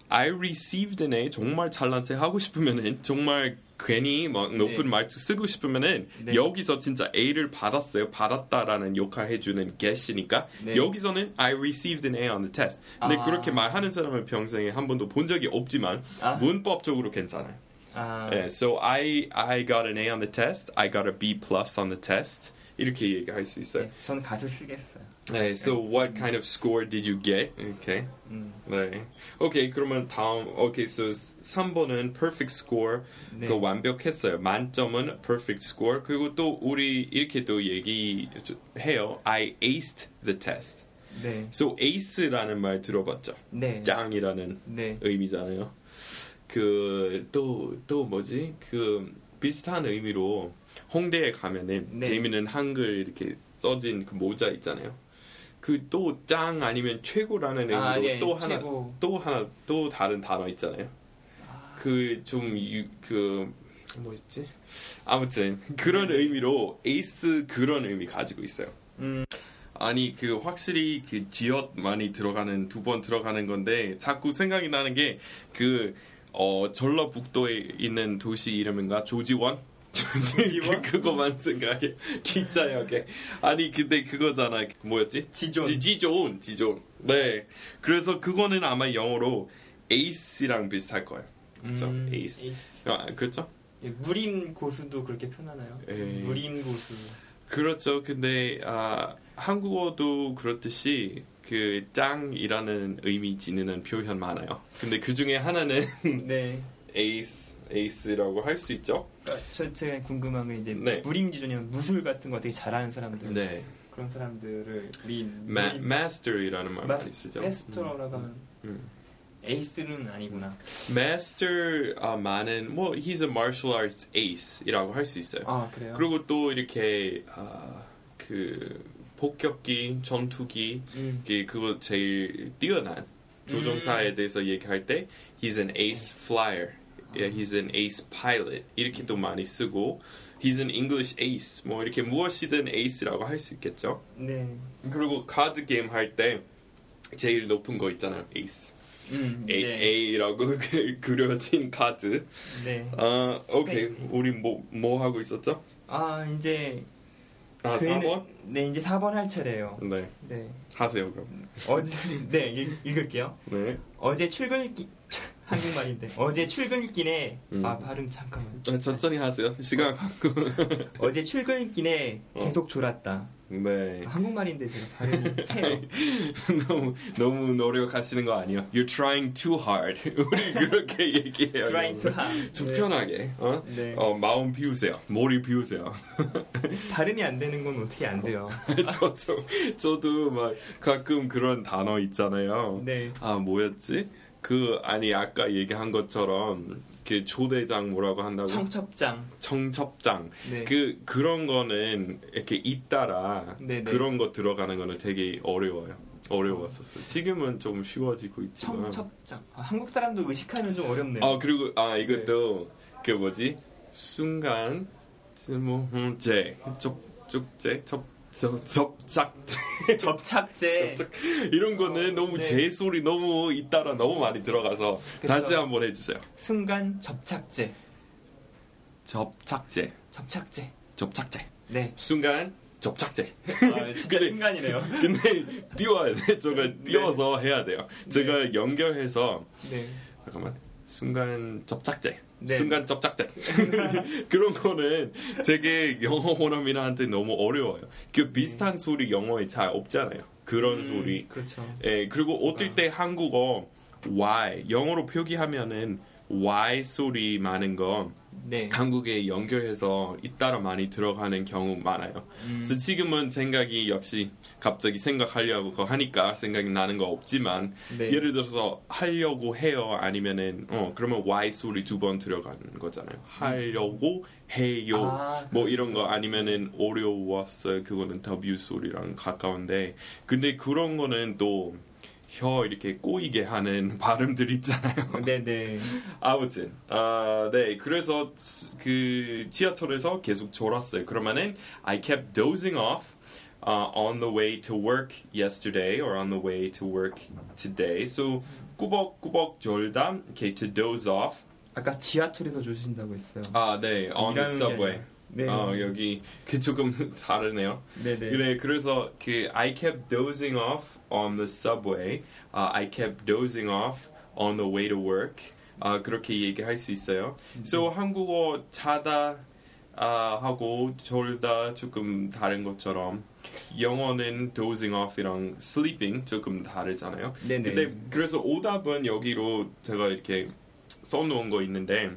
I received an A 정말 잘난 체 하고 싶으면은 정말 괜히 막 높은 네. 말투 쓰고 싶으면은 네. 여기서 진짜 A를 받았어요. 받았다라는 역할 해주는 get이니까 네. 여기서는 I received an A on the test. 근데 아. 그렇게 말하는 사람은 평생에 한 번도 본 적이 없지만 아. 문법적으로 괜찮아요. 아. 예, so I I got an A on the test. I got a B plus on the test. 이렇게 얘기할 수 있어요. 네, 전 갓을 쓰겠어요. 네, so what kind of score did you get? Okay. 음. 네. 오케이 그러면 다음 오케이 so 3번은 perfect score 네. 그 완벽했어요. 만점은 perfect score 그리고 또 우리 이렇게 또 얘기해요. I aced the test. 네. So ace라는 말 들어봤죠? 네. 짱이라는 네. 의미잖아요. 그 또 또 뭐지? 그 비슷한 의미로 홍대에 가면은 네. 재미있는 한글 이렇게 써진 그 모자 있잖아요. 그 또 짱 아니면 최고라는 의미로 아, 네. 또 하나 최고. 또 하나 또 다른 단어 있잖아요. 그좀그 뭐였지? 아무튼 그런 의미로 에이스 그런 의미 가지고 있어요. 음. 아니 그 확실히 그 지역 많이 들어가는 두 번 들어가는 건데 자꾸 생각이 나는 게 그 어, 전라북도에 있는 도시 이름인가 조지원? 그, 그거만 생각해 기차역에 아니 근데 그거잖아 뭐였지 지존. 지, 지존 지존 네 그래서 그거는 아마 영어로 ace랑 비슷할 거예요 그렇죠 음, ace ace. 아, 그렇죠 예, 무림 고수도 그렇게 표현하나요? 에이. 무림 고수. 그렇죠. 근데 아, 한국어도 그렇듯이 그 짱이라는 의미 지니는 표현 많아요. 근데 그 중에 하나는 네. 에이스, 에이스라고 할 수 있죠. 그러니까 저 제가 궁금한 게 이제 네. 무림지존이면 무술 같은 거 되게 잘하는 사람들. 네, 그런 사람들을 린. 마, 무림- 마스터이라는 말 많이 쓰죠. 마스터라고 하면 음. 에이스는 아니구나. 마스터 아, 뭐 he's a martial arts ace이라고 할 수 있어요. 아 그래요? 그리고 또 이렇게 아, 그 폭격기, 전투기 음. 그 그거 제일 뛰어난 조종사에 음. 대해서 얘기할 때 he's an ace flyer, yeah, he's an ace pilot 이렇게 또 많이 쓰고 he's an English ace 뭐 이렇게 무엇이든 ace라고 할 수 있겠죠. 네. 그리고 카드 게임 할 때 제일 높은 거 있잖아요, ace. 음. A, 네. A라고 그려진 카드. 네. 아, 오케이. 우리 뭐, 뭐 하고 있었죠? 아 이제 아, 그애는- 4번? 네 이제 4번 할 차례예요. 네. 네. 하세요, 그럼. 어제 네 읽, 읽을게요. 네. 어제 출근길 한국말인데 어제 출근길에 음. 아 발음 잠깐만 아, 천천히 하세요. 시간 갖고. 어제 출근길에 어. 계속 졸았다 네. 한국말인데 제가 발음이 세요 너무 너무 노력하시는 거 아니에요? You're trying too hard. 우리 그렇게 얘기해요. trying to have 좀 네. 편하게. 어? 네. 어, 마음 비우세요. 머리 비우세요. 발음이 안 되는 건 어떻게 안 돼요 저도 저도 막 가끔 그런 단어 있잖아요. 네 아 뭐였지? 그 아니 아까 얘기한 것처럼 그 초대장 뭐라고 한다고? 청첩장 청첩장. 네. 그 그런 거는 이렇게 잇따라 네네. 그런 거 들어가는 거는 되게 어려워요. 어려웠었어. 지금은 좀 쉬워지고 있지만. 청첩장 아, 한국 사람도 의식하면 좀 어렵네요 아 그리고 아 이것도 그 뭐지 순간 뭐제 접촉제 접 접 접착 접착제 접착 이런 거는 너무 네. 제 소리 너무 잇따라 너무 많이 들어가서 그쵸. 다시 한번 해주세요. 순간 접착제 접착제 접착제 접착제 네 순간 접착제. 아, 진짜 근데- 순간이네요 근데 띄워야 돼. 저거 띄워서 해야 돼요. 제가 연결해서 네 잠깐만 순간 접착제. 네. 순간 접착제. 그런 거는 되게 영어 원어민한테 너무 어려워요. 그 비슷한 소리 영어에 잘 없잖아요. 그런 음, 소리. 그렇죠 예, 그리고 어떨 때 한국어 Y 영어로 표기하면은 Y 소리 많은 거 네 한국에 연결해서 잇따라 많이 들어가는 경우 많아요. 음. 그래서 지금은 생각이 역시 갑자기 생각하려고 하니까 생각이 나는 거 없지만 네. 예를 들어서 하려고 해요 아니면은 어 그러면 Y 소리 두 번 들어가는 거잖아요. 하려고 해요 아, 뭐 이런 거 아니면은 어려웠어요 그거는 W 소리랑 가까운데 근데 그런 거는 또 혀 이렇게 꼬이게 하는 발음들 있잖아요. 네네 아무튼 아, 네 그래서 그 지하철에서 계속 졸았어요. 그러면은 I kept dozing off uh, on the way to work yesterday or on the way to work today. So 꾸벅꾸벅 졸다 이렇게 to doze off. 아까 지하철에서 주신다고 했어요 아, 네 on the subway. 네 어, 여기 그 조금 다르네요. 네네 그래 그래서 그 I kept dozing off on the subway. Uh, I kept dozing off on the way to work. 아 그렇게 얘기할 수 있어요. So 한국어 자다 아, 하고 졸다 조금 다른 것처럼 영어는 dozing off이랑 sleeping 조금 다르잖아요. 네네 근데 그래서 오답은 여기로 제가 이렇게 써놓은 거 있는데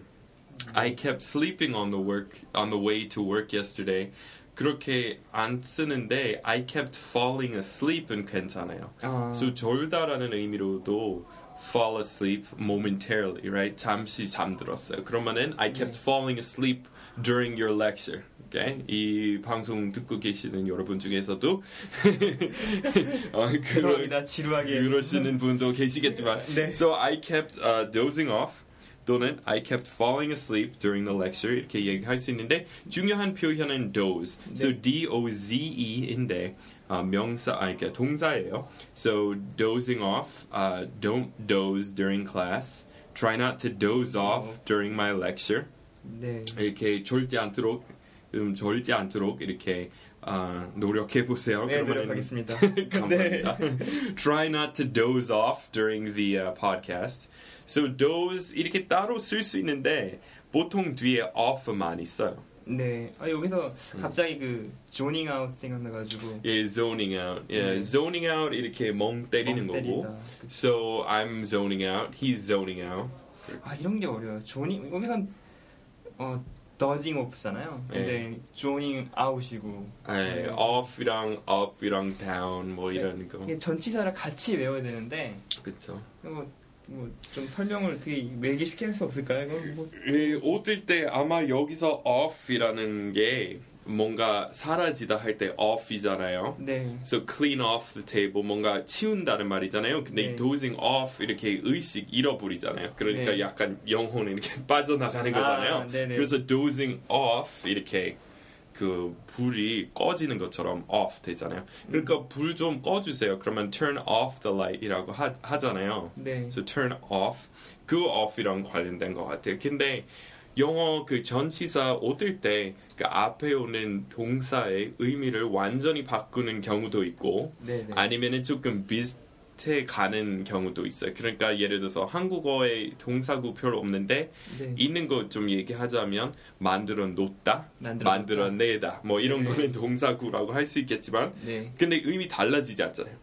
I kept sleeping on the work on the way to work yesterday. 그렇게 안 쓰는데 I kept falling asleep은 괜찮아요. 아, So 졸다라는 의미로도 fall asleep momentarily, right? 잠시 잠들었어요. 그러면은 I kept 네. falling asleep during your lecture. Okay? 이 방송 듣고 계시는 여러분 중에서도 어, 그런 죄송합니다 지루하게 그러시는 분도 계시겠지만 네. So I kept uh, dozing off 또는 I kept falling asleep during the lecture 이렇게 얘기할 수 있는데 중요한 표현은 doze. So D-O-Z-E인데 어, 명사 아 그러니까 동사예요. So dozing off, uh, don't doze during class. Try not to doze off during my lecture. 네 이렇게 졸지 않도록 음, 졸지 않도록 이렇게 아, 노력해 보세요. 네, 그러면은- 노력하겠습니다. 감사합니다. Try not to doze off during the uh, podcast. So doze 이렇게 따로 쓸 수 있는데 보통 뒤에 off만 있어요. 네. 아, 여기서 갑자기 그 zoning out 생각나가지고 예, zoning out. 예, 네. zoning out 이렇게 멍 때리는 멍 거고. So I'm zoning out. He's zoning out. 아 이런 게 어려워요. zoning 여기선 어 dozing off잖아요. 근데 zoning out이고 예, 네. off이랑 up이랑 down 뭐 이런 거. 이게 전치사를 같이 외워야 되는데 그렇죠. 뭐 좀 설명을 어떻게 외기 쉽게 할 수 없을까요? 뭐 예, 옷을 때 아마 여기서 off이라는 게 뭔가 사라지다 할 때 off이잖아요. 네. So clean off the table 뭔가 치운다는 말이잖아요. 근데 네. 이 dozing off 이렇게 의식 잃어버리잖아요. 그러니까 네. 약간 영혼이 이렇게 빠져나가는 거잖아요. 아. 그래서 dozing off 이렇게 그 불이 꺼지는 것처럼 off 되잖아요. 그러니까 불 좀 꺼주세요. 그러면 turn off the light이라고 하, 하잖아요. 네. So turn off 그 off이랑 관련된 것 같아요. 근데 영어 그 전치사 얻을 때 그 앞에 오는 동사의 의미를 완전히 바꾸는 경우도 있고 네. 네. 아니면은 조금 비슷 밑에 가는 경우도 있어요. 그러니까 예를 들어서 한국어에 동사구 별로 없는데 네. 있는 거 좀 얘기하자면 만들어 놓다, 만들어 내다 뭐 이런 네. 거는 동사구라고 할 수 있겠지만 네. 근데 의미 달라지지 않잖아요.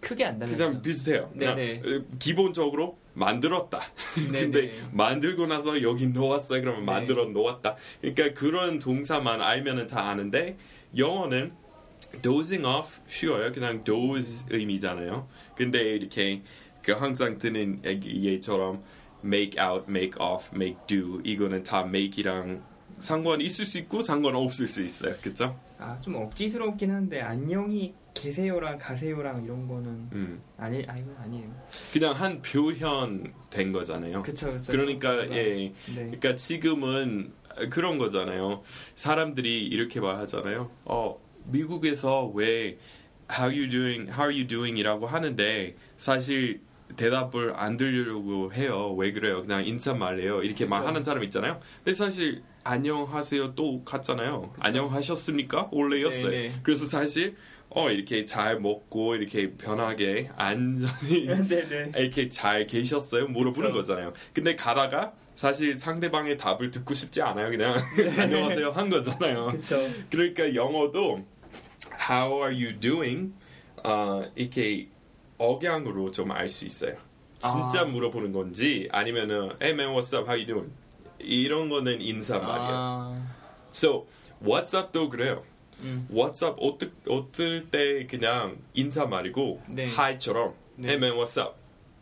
크게 안 그냥 달라요. 비슷해요. 그냥 네네. 어, 기본적으로 만들었다. 근데 네네. 만들고 나서 여기 놓았어요. 그러면 네. 만들어 놓았다. 그러니까 그런 동사만 알면은 다 아는데 영어는 dozing off 쉬워요. 그냥 doze 의미잖아요. 근데 이렇게 그 항상 드는 얘처럼 make out, make off, make do 이거는 다 make이랑 상관 있을 수 있고 상관 없을 수 있어요. 그죠? 아, 좀 억지스럽긴 한데 안녕히 계세요랑 가세요랑 이런 거는 음. 아니 아 이건 아니에요. 그냥 한 표현 된 거잖아요. 그쵸 그쵸. 그러니까 좀- 예. 네. 그러니까 지금은 그런 거잖아요. 사람들이 이렇게 말하잖아요. 어, 미국에서 왜 how you doing, how are you doing이라고 하는데 사실 대답을 안 들으려고 해요. 왜 그래요? 그냥 인사말이에요. 이렇게 그쵸. 말하는 사람 있잖아요. 근데 사실 안녕하세요 또 같잖아요. 안녕하셨습니까? 원래였어요. 네네. 그래서 사실 어 이렇게 잘 먹고 이렇게 편하게 안전히. 이렇게 잘 계셨어요? 물어보는 그쵸. 거잖아요. 근데 가다가 사실 상대방의 답을 듣고 싶지 않아요. 그냥 안녕하세요 한 거잖아요. 그쵸. 그러니까 영어도 How are you doing? 어, 이렇게 억양으로 좀 알 수 있어요. 진짜 아. 물어보는 건지 아니면은 Hey man, what's up? How you doing? 이런 거는 인사 말이에요. 아, So, what's up도 그래요. 음. What's up 어떨, 어떨 때 그냥 인사 말이고 네. Hi처럼 네. Hey man, what's up?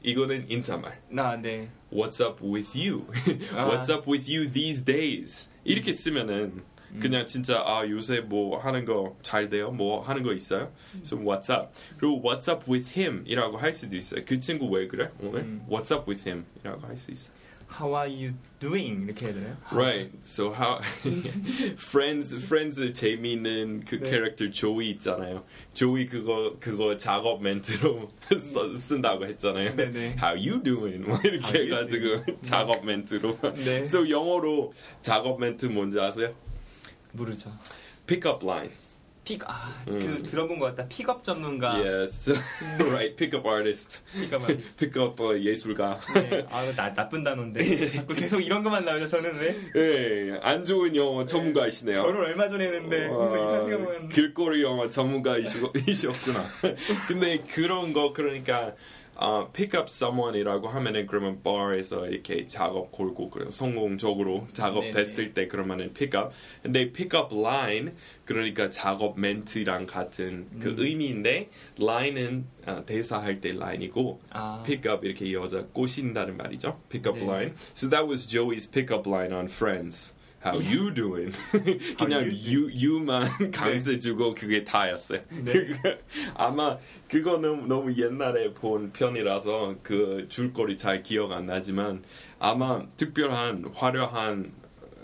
이거는 인사말. 나 네. What's up with you? 아. What's up with you these days? 이렇게 쓰면은 음. 그냥 진짜 아 요새 뭐 하는 거 잘 돼요? 뭐 하는 거 있어요? So what's up? 그리고 what's up with him?이라고 할 수도 있어요. 그 친구 왜 그래? 오늘 음. what's up with him?이라고 할 수 있어요. How are you doing 이렇게 해야 되나요? Right. So how Friends Friends 재미있는 그 네. 캐릭터 조이 있잖아요. 조이 그거 그거 작업 멘트로 써- 쓴다고 했잖아요. 네네. How you doing? 뭐 이렇게 How 해가지고 작업 멘트로. 네. So 영어로 작업 멘트 뭔지 아세요? 모르죠. Pickup line. Pick, 아, 음. 그 들어본 것 같다. 픽업 전문가. Yes. right. Pickup artist. Pickup 아니. Pickup 어, 예술가. 네. 아, 나 나쁜 단어인데. 자꾸 계속 이런 것만 나오죠. 저는 왜? 예, 안 좋은 영어 전문가이시네요. 결혼 얼마 전에 했는데 와, 길거리 영어 전문가이셨구나. 근데 그런 거 그러니까 어, pick up someone이라고 하면은 그러면 bar에서 이렇게 작업 걸고 성공적으로 작업 네네. 됐을 때 그러면은 pick up. 근데 pick up line 그러니까 작업 멘트랑 같은 그 음. 의미인데 line은 어, 대사할 때 line이고 아, pick up 이렇게 여자 꼬신다는 말이죠. pick up 네. line. So that was Joey's pick up line on Friends. How you doing? 그냥 you you you만 강세 주고 그게 다였어요. 네. 아마 그거는 너무 옛날에 본 편이라서 그 줄거리 잘 기억 안 나지만 아마 특별한 화려한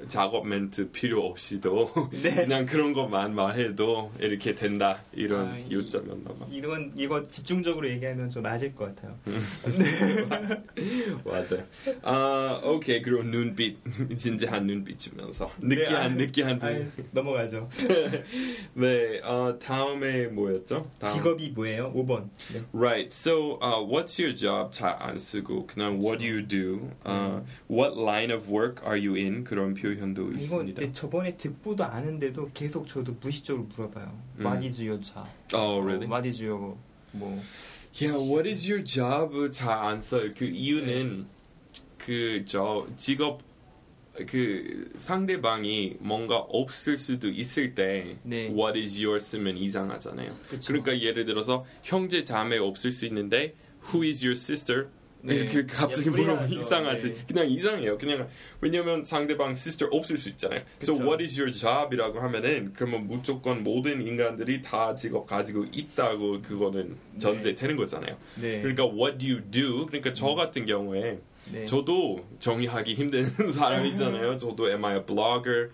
작업 멘트 필요 없이도 네. 그냥 그런 것만 말해도 이렇게 된다 이런 아, 이- 요점이었나 봐. 이건 이거 집중적으로 얘기하면 좀 맞을 것 같아요. 맞아요. 아, 오케이. 그리고 눈빛, 진지한 눈빛 주면서. 느끼한, 네, 느끼한 눈. 넘어가죠. 네, 어, 다음에 뭐였죠? 다음. 직업이 뭐예요? 5번. 네. Right. So, uh, what's your job? 잘 안 쓰고 그냥 what do you do? Uh, what line of work are you in? 그런 표현 도 이거 있습니다. 근데 저번에 듣고도 아는데도 계속 저도 무의식적으로 물어봐요. 음. What is your job? Oh, really? What is your 뭐 Yeah, what is your job? 잘안 써요. 그 이유는 그 저 직업 그 상대방이 뭔가 없을 수도 있을 때 네. what is your 쓰면 이상하잖아요. 그쵸. 그러니까 예를 들어서 형제 자매 없을 수 있는데 who is your sister? 네. 이렇게 갑자기 그냥 물어보면. 이상하지. 네. 그냥 이상해요. 그냥 왜냐면 상대방 sister 없을 수 있잖아요. So 그쵸. what is your job이라고 하면은 그러면 무조건 모든 인간들이 다 직업 가지고 있다고 그거는 전제되는 거잖아요. 네. 그러니까 what do you do? 그러니까 저 같은 경우에 네. 저도 정의하기 힘든 사람이잖아요. 저도 am I a blogger?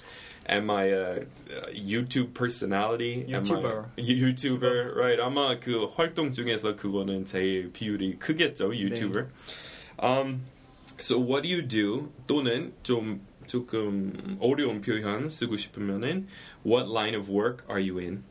Am I a uh, YouTube personality? Am YouTuber. I, YouTuber, right? 아마 그 활동 중에서 그거는 제일 비율이 크겠죠, YouTuber. Um, so what do you do? 또는 좀 조금 어려운 표현 쓰고 싶으면은 What line of work are you in?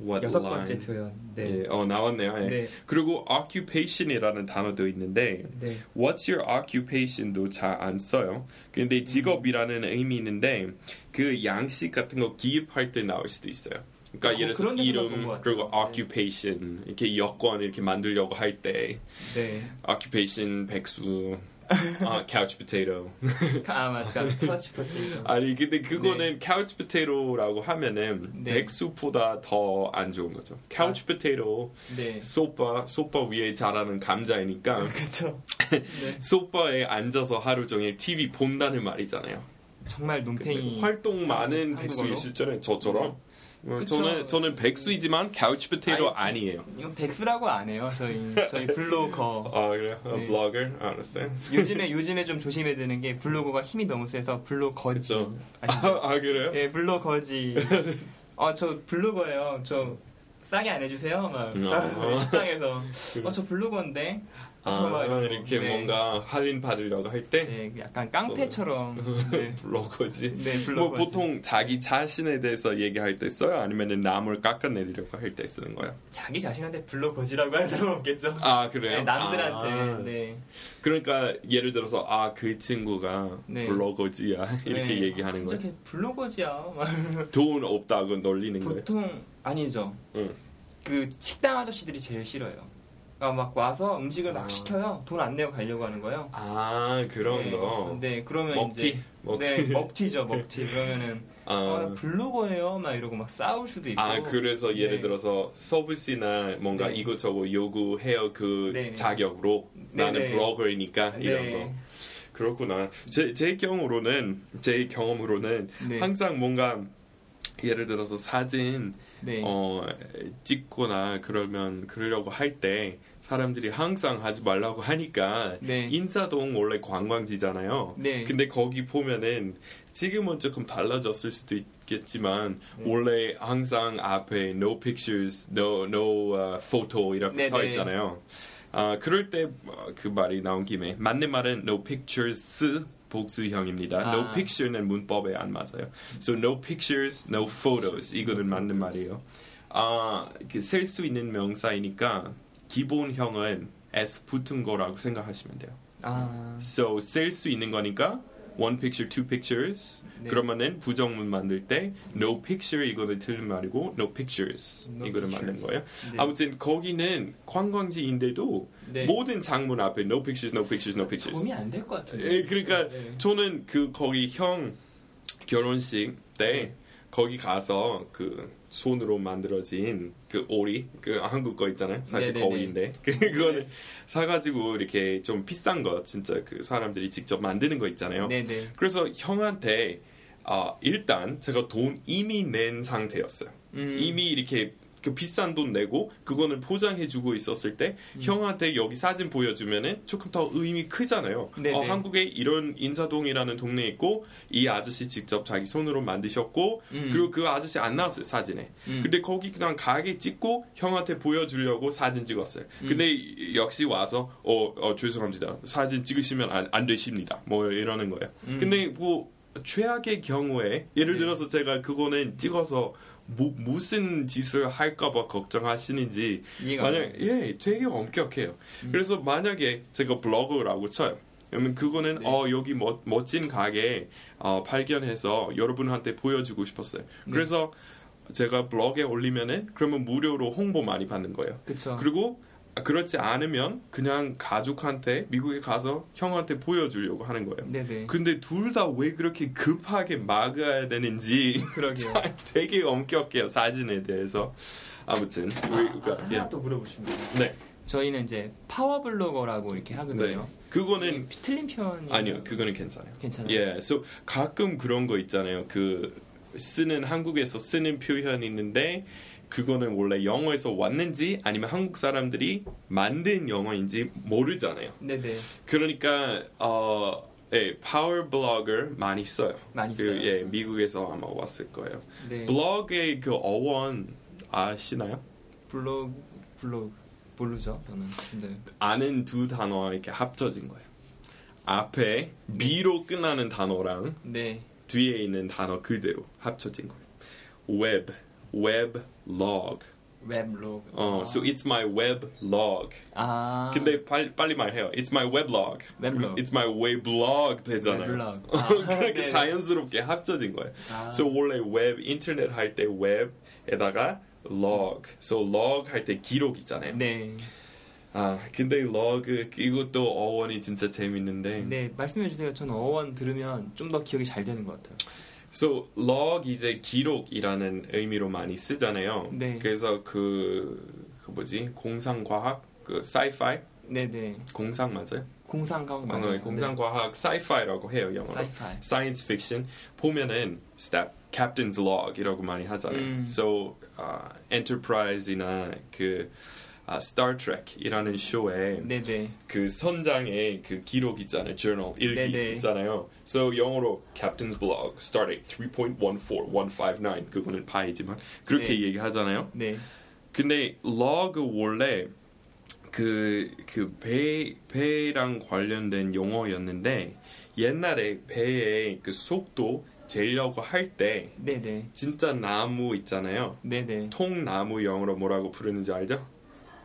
What 여섯 line. 번째 표현. 네. 예, 어 나왔네요. 예. 네. 그리고 occupation이라는 단어도 있는데 네. What's your occupation도 잘 안 써요. 근데 음. 직업이라는 의미 있는데 그 양식 같은 거 기입할 때 나올 수도 있어요. 그러니까 어, 예를 들어서 이름. 그리고 네. occupation 이렇게 여권 이렇게 만들려고 할때 네. occupation 백수 아, couch potato 아 맞다. 터치 포테이토. 아니 근데 그거는 couch potato라고 하면은 네. 백수보다 더 안 좋은 거죠. couch potato 네. 소파 소파 위에 자라는 감자이니까 그렇죠. 네. 소파에 앉아서 하루 종일 TV 본다는 말이잖아요. 정말 눈팽이. 활동 많은? 백수 있을 잖아요 저처럼. 어, 그쵸. 저는 저는 백수이지만 couch potato 아니, 에요 이건 백수라고 안 해요. 저희 저희 블로거. 아 그래요? 어, 네. 블로거 알았어요. 요즘에 요즘에 좀 조심해야 되는 게 블로거가 힘이 너무 세서 블로거지. 아, 아 그래요? 예, 블로거지. 어, 저 블로거예요. 저 싸게 안 해주세요. 막 음, 어. 식당에서. 어, 저 블로거인데. 아. 이렇게 네. 뭔가 할인 받으려고 할 때 네, 약간 깡패처럼. 네, 블로거지. 네뭐 블로거지. 보통 자기 자신에 대해서 얘기할 때 써요? 아니면 남을 깎아내리려고 할 때 쓰는 거예요? 자기 자신한테 블로거지라고 하는 사람 없겠죠. 아 그래요? 네, 남들한테. 아. 네. 그러니까 예를 들어서 아 그 친구가 네. 블로거지야 이렇게 네. 얘기하는 아, 진짜 거예요. 걔 블로거지야. 막. 돈 없다고 놀리는 거예요. 보통 아니죠. 응. 그 식당 아저씨들이 제일 싫어요. 아, 막 와서 음식을 막 아. 시켜요. 돈 안 내고 가려고 하는 거예요. 아 그런 네. 거. 네, 그러면 먹튀. 이제 먹튀. 네, 먹튀죠, 먹튀. 그러면은 아, 어, 블로거예요, 막 이러고 막 싸울 수도 있고. 아 그래서 예를 네. 들어서 서비스나 뭔가 네. 이것저것 요구해요 그 네. 자격으로 네, 나는 네. 블로거이니까 이런 네. 거. 그렇구나. 제, 제 경우로는 제 경험으로는 네. 항상 뭔가 예를 들어서 사진 네. 어, 찍거나 그러면 그러려고 할 때 사람들이 항상 하지 말라고 하니까 네. 인사동 원래 관광지잖아요. 네. 근데 거기 보면은 지금은 조금 달라졌을 수도 있겠지만 네. 원래 항상 앞에 no pictures, no no uh, photo 이렇게 네, 써 네. 있잖아요. 아 그럴 때 그 말이 나온 김에 맞는 말은 no pictures 복수형입니다. 아. no picture는 문법에 안 맞아요. So no pictures, no photos 이거는 맞는 말이에요. 아셀 수 있는 명사이니까 기본형은 s 붙은 거라고 생각하시면 돼요. 아, So 셀수 있는 거니까 one picture, two pictures. 네. 그러면은 부정문 만들 때 no picture 이거는 틀린 말이고 no pictures No 이거를 만든. 거예요. 네. 아무튼 거기는 관광지인데도 네. 모든 장문 앞에 no pictures, no pictures, no pictures. 도움이 안 될 것. 예, 그러니까 네. 저는 그 거기 형 결혼식 때 네. 거기 가서 그 손으로 만들어진 그 오리 그 한국 거 있잖아요. 사실 네네네. 거위인데. 그거를 사가지고 이렇게 좀 비싼 거 진짜 그 사람들이 직접 만드는 거 있잖아요. 네네. 그래서 형한테 아 일단 제가 돈 이미 낸 상태였어요. 음, 이미 이렇게 그 비싼 돈 내고 그거는 포장해주고 있었을 때 음. 형한테 여기 사진 보여주면은 조금 더 의미 크잖아요. 네네. 어, 한국에 이런 인사동이라는 동네 있고 이 아저씨 직접 자기 손으로 만드셨고 음. 그리고 그 아저씨 안 나왔어요 사진에. 음. 근데 거기 그냥 가게 찍고 형한테 보여주려고 사진 찍었어요. 음. 근데 역시 와서 어, 어, 죄송합니다 사진 찍으시면 안, 안 되십니다. 뭐 이러는 거예요. 음. 근데 뭐 최악의 경우에 예를 네. 들어서 제가 그거는 찍어서 뭐, 무슨 짓을 할까봐 걱정하시는지 만약. 예 되게 엄격해요. 음. 그래서 만약에 제가 블로그라고 쳐요. 그러면 그거는 네. 어 여기 멋, 멋진 가게 어, 발견해서 여러분한테 보여주고 싶었어요. 네. 그래서 제가 블로그에 올리면은 그러면 무료로 홍보 많이 받는 거예요. 그쵸. 그리고 그렇지 않으면 그냥 가족한테 미국에 가서 형한테 보여주려고 하는 거예요. 네네. 근데 둘 다 왜 그렇게 급하게 막아야 되는지. 되게 엄격해요 사진에 대해서 아무튼 우리가 예. 하나 또 물어보시면 네 저희는 이제 파워 블로거라고 이렇게 네. 하거든요. 그거는 이 틀린 표현이 아니요 그거는 괜찮아요. 괜찮아요. 예, so 가끔 그런 거 있잖아요. 그 쓰는 한국에서 쓰는 표현이 있는데 그거는 원래 영어에서 왔는지 아니면 한국 사람들이 만든 영어인지 모르잖아요. 네네. 그러니까 어, 예, 파워 블로거 많이 써요. 많이 그, 써요. 예, 미국에서 아마 왔을 거예요. 네. 블로그의 그 어원 아시나요? 블로그 블로그 모르죠 저는. 네. 아는 두 단어 이렇게 합쳐진 거예요. 앞에 B로 끝나는 단어랑 네. 뒤에 있는 단어 그대로 합쳐진 거예요. Web, web log. Weblog. 어, 아. so it's my web log. 아. 근데 빨리, 빨리 말해요. It's my weblog. weblog. It's my weblog 되잖아요. weblog. 어, 아, 그렇게 네네. 자연스럽게 합쳐진 거예요. 아. So 원래 웹 인터넷 할 때 웹에다가 log. So log 할 때 기록이잖아요. 네. 아 근데 log 이것도 어원이 진짜 재밌는데. 네, 말씀해 주세요. 저는 어원 들으면 좀 더 기억이 잘 되는 것 같아요. So log 이제 기록이라는 의미로 많이 쓰잖아요. 네. 그래서 그, 그 뭐지 공상과학 그 sci-fi 네, 네. 공상 맞아요? 공상과학 어, 맞아요. 공상과학 sci-fi라고 해요 네. 영어로. sci-fi. science fiction 보면은 stat captain's log이라고 많이 하잖아요. 음. So uh, Enterprise이나 그 uh, Star Trek이라는 쇼에 네, 네. 그 선장의 그 기록 있잖아요, journal 일기 네네. 있잖아요. So 영어로 captain's log, start date 3.14159 그거는 파이지만 그렇게 네. 얘기하잖아요. 네. 근데 log 원래 그그배 배랑 관련된 용어였는데 옛날에 배의 그 속도 재려고 할 때. 진짜 나무 있잖아요. 네, 네. 통나무 영어로 뭐라고 부르는지 알죠?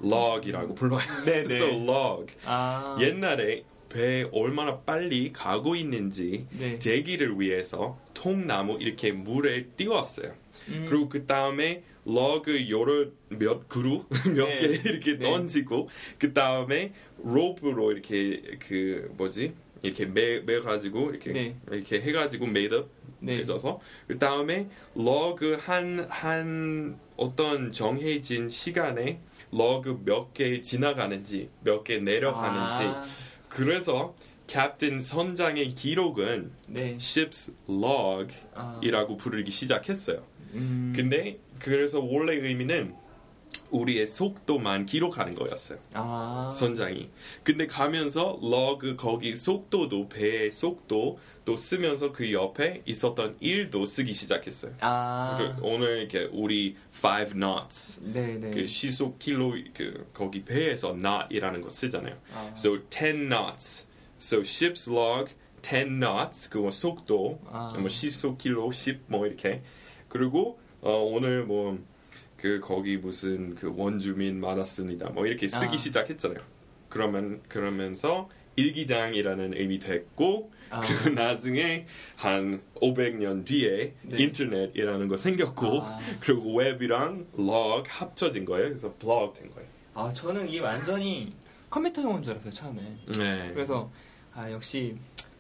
Log이라고 불러요. 네, 네. so log. 아. 옛날에 배 얼마나 빨리 가고 있는지 네. 제기를 위해서 통나무 이렇게 물에 띄웠어요. 음. 그리고 그 다음에 러그 여러 몇 그루 몇개 네. 이렇게 네. 던지고 그 다음에 로프로 이렇게 그 뭐지 이렇게 매, 매 가지고 이렇게 네. 이렇게 해가지고 매듭 네. 해져서 그 다음에 러그 한 한 어떤 정해진 시간에 러그 몇 개 지나가는지 몇 개 내려가는지 아. 그래서 captain 선장의 기록은 네. ship's log이라고 아. 부르기 시작했어요. 음. 근데 그래서 원래 의미는 우리의 속도만 기록하는 거였어요. 아. 선장이. 근데 가면서 log 거기 속도도 배의 속도도 쓰면서 그 옆에 있었던 일도 쓰기 시작했어요. 아. 그래서 그 오늘 이렇게 우리 5 knots 네, 네. 그 시속 킬로 그 거기 배에서 knot이라는 거 쓰잖아요. 아. So 10 knots. So ship's log 10 knots 그거 속도 아. 뭐 시속 킬로 10 뭐 이렇게 그리고 어, 오늘 뭐 그 거기 무슨 그 원주민 많았습니다. 뭐 이렇게 쓰기 아. 시작했잖아요. 그러면 그러면서 일기장이라는 의미 됐고 아. 그리고 나중에 한 500년 뒤에 네. 인터넷이라는 거 생겼고 아. 그리고 웹이랑 log 합쳐진 거예요. 그래서 blog 된 거예요. 아, 저는 이게 완전히 컴퓨터 용어인 줄 알았어요, 처음에. 네. 그래서 아, 역시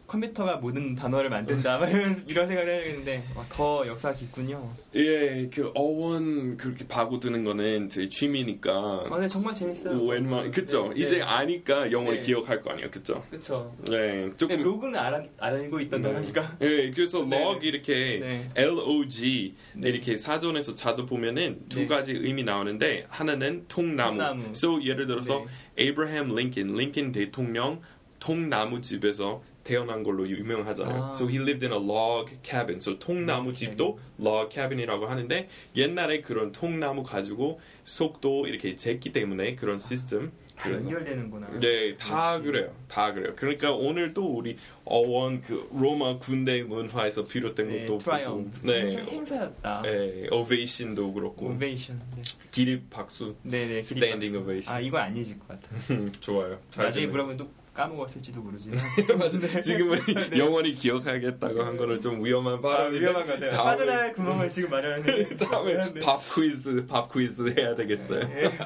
컴퓨터가 모든 단어를 만든다. 막 이런- 생각을 와, 더 역사가 깊군요. 예, 그 어원 그렇게 파고드는 거는 제 취미니까 아, 근데 정말 재밌어요. 웬만 그쵸 네, 이제 네. 아니까 영어를 네. 기억할 거 아니에요, 그쵸? 그쵸. 네, 조금 로그는 알아, 알고 있던 네. 단어니까. 예, 그래서 네. log 이렇게 네. log 네. 이렇게 사전에서 자주 보면은 두 네. 가지 의미 나오는데 하나는 통나무. 통나무. So 예를 들어서 네. 에이브라함 링컨, 링컨 대통령 통나무 집에서 태어난 걸로 유명하잖아요. 아. So he lived in a log cabin. So 통나무 Log 집도 log cabin이라고 하는데 옛날에 그런 통나무 가지고 속도 이렇게 쟀기 때문에 그런 시스템. 다 연결되는구나. 네, 다 역시. 그래요. 다 그래요. 그러니까 오늘도 우리 어원 그 로마 군대 문화에서 비롯된 네, 것도 triumph. 보고, 네, 행사였다. 네, ovation도 그렇고 ovation. 네. 기립 박수, 네, 네. Standing. Ovation. 아, 안 잊을 것 같아. 좋아요. 잘 나중에. 물어보면 또 까먹었을지도 모르지만. 맞아. 지금은 영원히 기억하겠다고 한 거는 좀 위험한 아, 발언인데 위험한 것 같아요. 빠져나갈 구멍을 지금 마련했는데. 다음에 네. pop quiz pop quiz 해야 되겠어요. 네.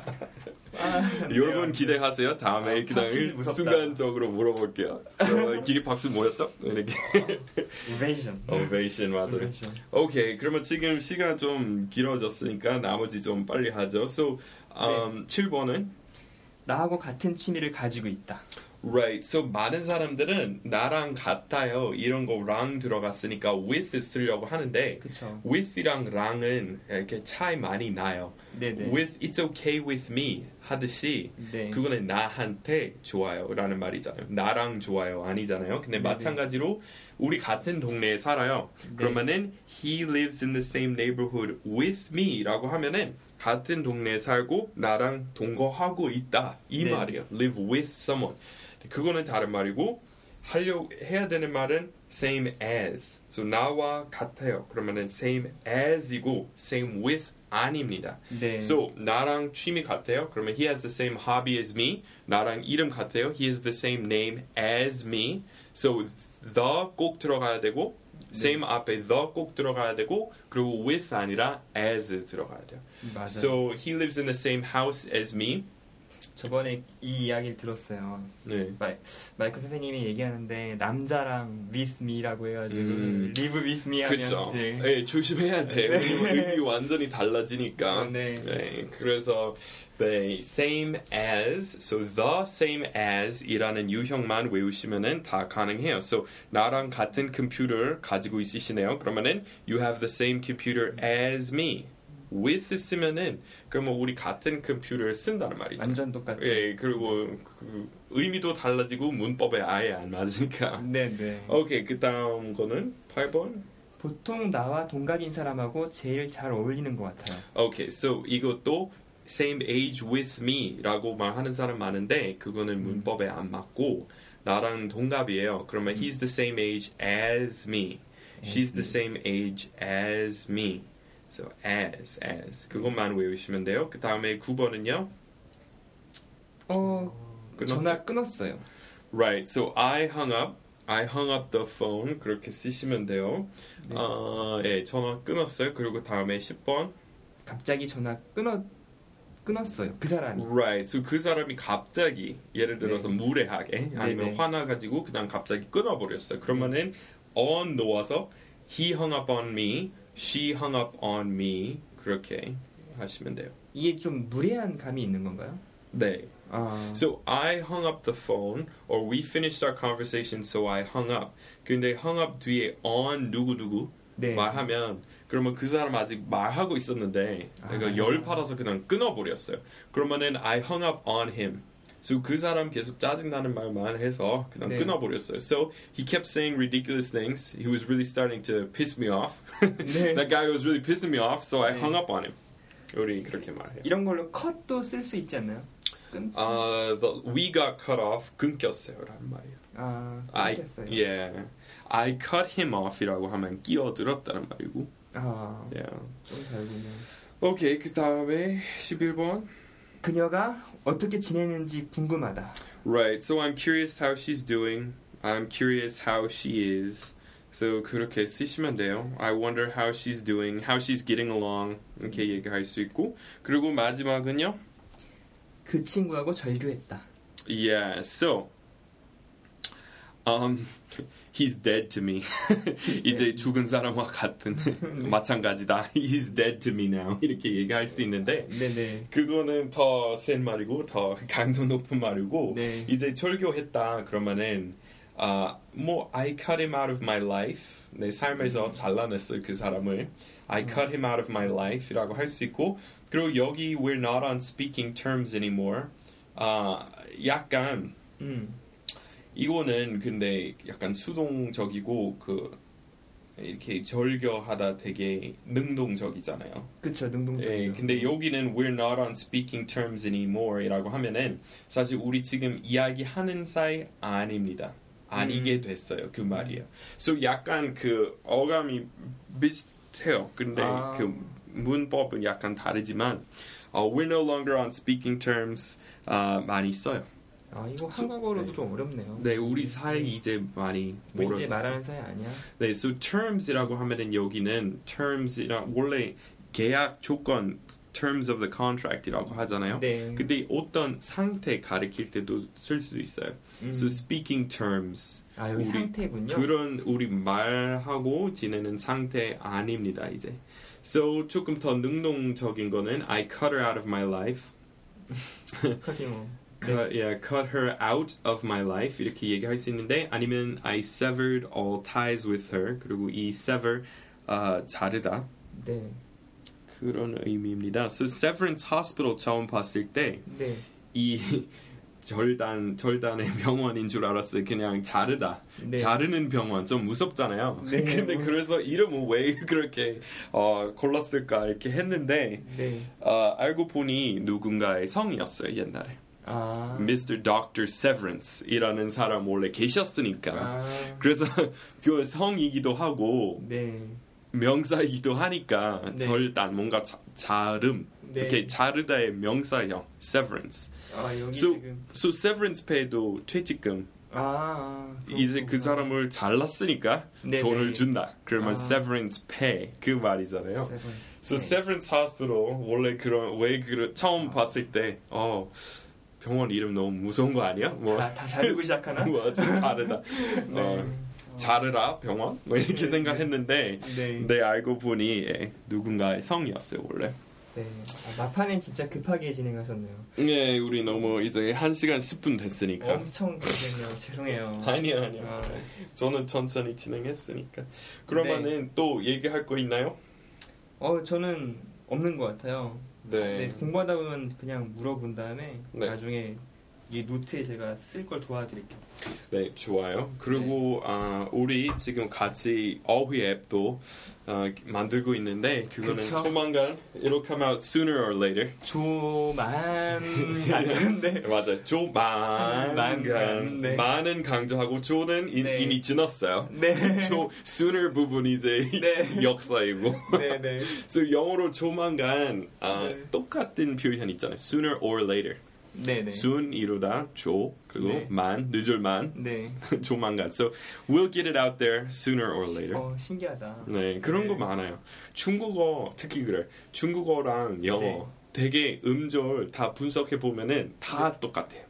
아, 여러분 네. 기대하세요. 다음에 아, 그냥 무섭다. 순간적으로 물어볼게요. So, 기립 박수 뭐였죠? 이렇게. Ovation 맞아요. Ovation. 오케이 그러면 지금 시간 좀 길어졌으니까 나머지 좀 빨리 하죠. So um, 7번은 나하고 같은 취미를 가지고 있다. Right. So 많은 사람들은 나랑 같아요. 이런 거 랑 들어갔으니까 with 쓰려고 하는데 그쵸. with이랑 랑은 이렇게 차이 많이 나요. 네네. with it's okay with me 하듯이 네. 그거는 나한테 좋아요라는 말이잖아요. 나랑 좋아요 아니잖아요. 근데 네네. 마찬가지로 우리 같은 동네에 살아요. 네. 그러면은 he lives in the same neighborhood with me라고 하면은 같은 동네에 살고 나랑 동거하고 있다 이 네. 말이에요. live with someone. 그거는 다른 말이고 하려 해야 되는 말은 same as. So 나와 같아요. 그러면은 same as이고 same with 아닙니다. 네. So 나랑 취미 같아요. 그러면 he has the same hobby as me. 나랑 이름 같아요. He has the same name as me. So the 꼭 들어가야 되고 same 앞에 the 꼭 들어가야 되고 그리고 with 아니라 as 들어가야 돼요. 맞아요. So he lives in the same house as me. 저번에 이 이야기를 들었어요. 네. 마이, 마이클 선생님이 얘기하는데 남자랑 with me라고 해가지고 음. live with me 하면 그쵸. 네. 네, 조심해야 돼. 네. 의미 완전히 달라지니까. 네. 네, 그래서 네, same as, so the same as 이라는 유형만 외우시면은 다 가능해요. So 나랑 같은 컴퓨터를 가지고 있으시네요. 그러면은 you have the same computer as me. With 쓰면은 그러면 우리 같은 컴퓨터를 쓴다는 말이죠. 완전 똑같죠. 예, 그리고 그 의미도 달라지고 문법에 아예 안 맞으니까. 네 네. 오케이, 그 다음 거는 8번. 보통 나와 동갑인 사람하고 제일 잘 어울리는 것 같아요. 오케이, so 이것도 same age with me라고 말하는 사람 많은데 그거는 문법에 안 맞고 나랑 동갑이에요. 그러면 he's the same age as me. She's the same age as me. So as as 그것만 외우시면 돼요. 그 다음에 9번은요. 어 끊었어요? 전화 끊었어요. Right. So I hung up. I hung up the phone. 그렇게 쓰시면 돼요. 네. 어, 예, 전화 끊었어요. 그리고 다음에 10번. 갑자기 전화 끊어 끊었어요. 그 사람이. Right. So 그 사람이 갑자기 예를 들어서 네. 무례하게 아니면 네. 화나가지고 그냥 갑자기 끊어버렸어요. 그러면은 on 놓아서 he hung up on me, she hung up on me 그렇게 하시면 돼요. 이게 좀 무례한 감이 있는 건가요? 네. 아. So I hung up the phone, or we finished our conversation, so I hung up. 근데 hung up 뒤에 on 누구 누구 네. 말하면 그러면 그 사람 아직 말하고 있었는데 아. 열 받아서 그냥 끊어버렸어요. 그러면은 I hung up on him. So 그 사람 계속 짜증나는 말만 해서 그냥 네. 끊어버렸어요. So he kept saying ridiculous things. He was really starting to piss me off. 네. That guy was really pissing me off, so I 네. hung up on him. 우리 그렇게 말해요. 이런 걸로 컷도 쓸 수 있지 않나요? 끊. Uh, the, we got cut off. 끊겼어요라는 말이에요. 아, I, 끊겼어요. yeah. I cut him off이라고 하면 끼어들었다는 말이고. 아, Yeah. 좀 다르군요. 오케이 그 다음에 11번. 그녀가 어떻게 지내는지 궁금하다. Right. So I'm curious how she's doing. I'm curious how she is. So 그렇게 쓰시면 돼요. I wonder how she's doing, how she's getting along. 이렇게 얘기할 수 있고. 그리고 마지막은요. 그 친구하고 절교했다. Yeah. So um he's dead to me. 이제 죽은 사람과 같은 마찬가지다. He's dead to me now. 이렇게 얘기할 수 있는데 네네. 그거는 더 센 말이고 더 강도 높은 말이고 네. 이제 철교했다 그러면은 아 뭐 I cut him out of my life 내 삶에서 잘라냈어 그 사람을 I cut him out of my life이라고 할 수 있고 그리고 여기 we're not on speaking terms anymore 아 약간 음. 이거는 근데 약간 수동적이고 그 이렇게 절교하다 되게 능동적이잖아요. 그쵸 능동적이죠. 예, 근데 여기는 we're not on speaking terms anymore,이라고 하면은 사실 우리 지금 이야기하는 사이 아닙니다. 아니게 음. 됐어요. 그 말이에요. So 약간 그 어감이 비슷해요. 근데 아. 그 문법은 약간 다르지만 어, we're no longer on speaking terms 아, 많이 써요. 아 이거 수- 한국어로도 네. 좀 어렵네요. 네, 우리 사이 이제 많이 뭐 이제. 말하는 사이 아니야? 네, so terms이라고 하면은 여기는 terms이라 원래 계약 조건 terms of the contract이라고 하잖아요. 네. 근데 어떤 상태 가리킬 때도 쓸 수도 있어요. 음. So speaking terms 아 여기 우리 상태군요. 그런 우리 말하고 지내는 상태 아닙니다 이제. So 조금 더 능동적인 거는 I cut her out of my life. cut, yeah, cut her out of my life 이렇게 얘기할 수 있는데 아니면 I severed all ties with her 그리고 이 sever 아, 자르다 네. 그런 의미입니다. So Severance Hospital 처음 봤을 때 네. 이 절단 절단의 병원인 줄 알았어요. 그냥 자르다 네. 자르는 병원 좀 무섭잖아요. 네. 근데 그래서 이름을 왜 그렇게 어, 골랐을까 이렇게 했는데 네. 어, 알고 보니 누군가의 성이었어요 옛날에. 아. Mr. Dr. Severance이라는 사람 원래 계셨으니까 아. 그래서 그 성이기도 하고 네. 명사이기도 하니까 네. 절단 뭔가 자, 자름 네. 이렇게 자르다의 명사형 severance. 아, 여기 So, 지금 so severance pay도 퇴직금 아, 아 이제 그. 사람을 잘랐으니까 네, 돈을 네. 준다. 그러면 아. severance pay 그 말이잖아요. 세븐. So 네. severance hospital 원래 그런 왜 그런 처음 봤을 때 어 병원 이름 너무 무서운 거 아니야? 뭐 다, 다 자르고 시작하나? 뭐 자르다. 네. 어, 자르라 병원 뭐 이렇게 네. 생각했는데 네. 네 알고 보니 예, 누군가의 성이었어요 원래. 네. 아, 막판엔 진짜 급하게 진행하셨네요. 네 우리 너무 이제 1 시간 10분 됐으니까. 엄청 고생해요. 죄송해요. 아니야 아니야. 아, 저는 천천히 진행했으니까. 그러면은 또 얘기할 거 있나요? 어, 저는 없는 것 같아요. 네. 네, 공부하다 보면 그냥 물어본 다음에 네. 나중에 이 노트에 제가 쓸 걸 도와드릴게요. 네, 좋아요. 그리고 아, 우리 지금 같이 어휘 앱도 어, 만들고 있는데 그거는 그쵸. 조만간 it'll come out sooner or later. 조만 아닌데 맞아요. 조만간 만간, 네. 많은 강조하고 조는 이, 네. 이미 지났어요. 네. 조 sooner 부분이 이제 네. 역사이고. 네, 네. 그래서 영어로 조만간 아, 네. 똑같은 표현 있잖아요. sooner or later. 네, 네. soon 이루다 조 그리고 네. 만 늦을 만 네. 조만간. So we'll get it out there sooner or later. 어, 신기하다. 네, 그런 네. 거 많아요. 중국어 특히 그래. 중국어랑 영어 네. 되게 음절 다 분석해 보면은 다 똑같아요.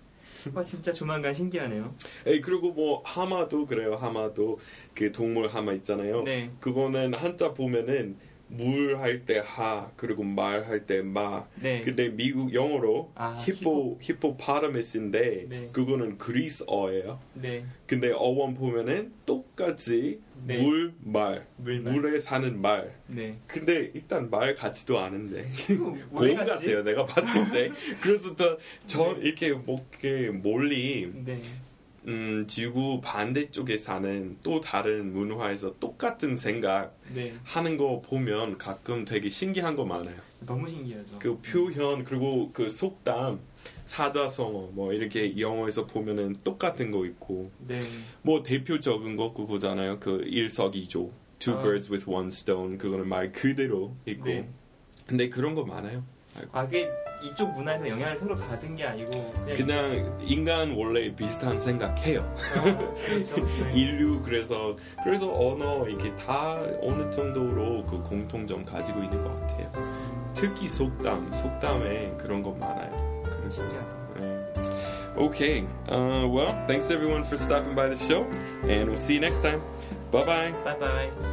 와, 진짜 조만간 신기하네요. 에이, 그리고 뭐 하마도 그래요. 하마도 그 동물 하마 있잖아요. 네. 그거는 한자 보면은 물 할 때 하 그리고 말 할 때 마. 네. 근데 미국 영어로 아, 히포 히포 파라미스인데 네. 그거는 그리스어예요. 네. 근데 어원 보면은 똑같이 네. 물, 말, 물말. 물에 사는 말. 네. 근데 일단 말 같지도 않은데 왜곰 같지? 같아요. 내가 봤을 때. 그래서 저, 저 네. 이렇게 뭐 이렇게 몰리 네. 음, 지구 반대쪽에 사는 또 다른 문화에서 똑같은 생각 네. 하는 거 보면 가끔 되게 신기한 거 많아요. 너무 신기하죠. 그 표현 그리고 그 속담 사자성어 뭐 이렇게 영어에서 보면은 똑같은 거 있고 네. 뭐 대표적인 거 그거잖아요. 그 일석이조 two 아. birds with one stone 그거는 말 그대로 있고 네. 근데 그런 거 많아요. 아, 그게 이쪽 문화에서 영향을 서로 받은 게 아니고 그냥 그냥 인간 원래 비슷한 생각해요. 아, 그렇죠. 네. 인류 그래서 그래서 언어 이렇게 다 어느 정도로 그 공통점 가지고 있는 것 같아요. 특히 속담 속담에 그런 거 많아요. 신기하다. Okay. Uh, well, thanks everyone for stopping by the show, and we'll see you next time. Bye bye. 바이바이.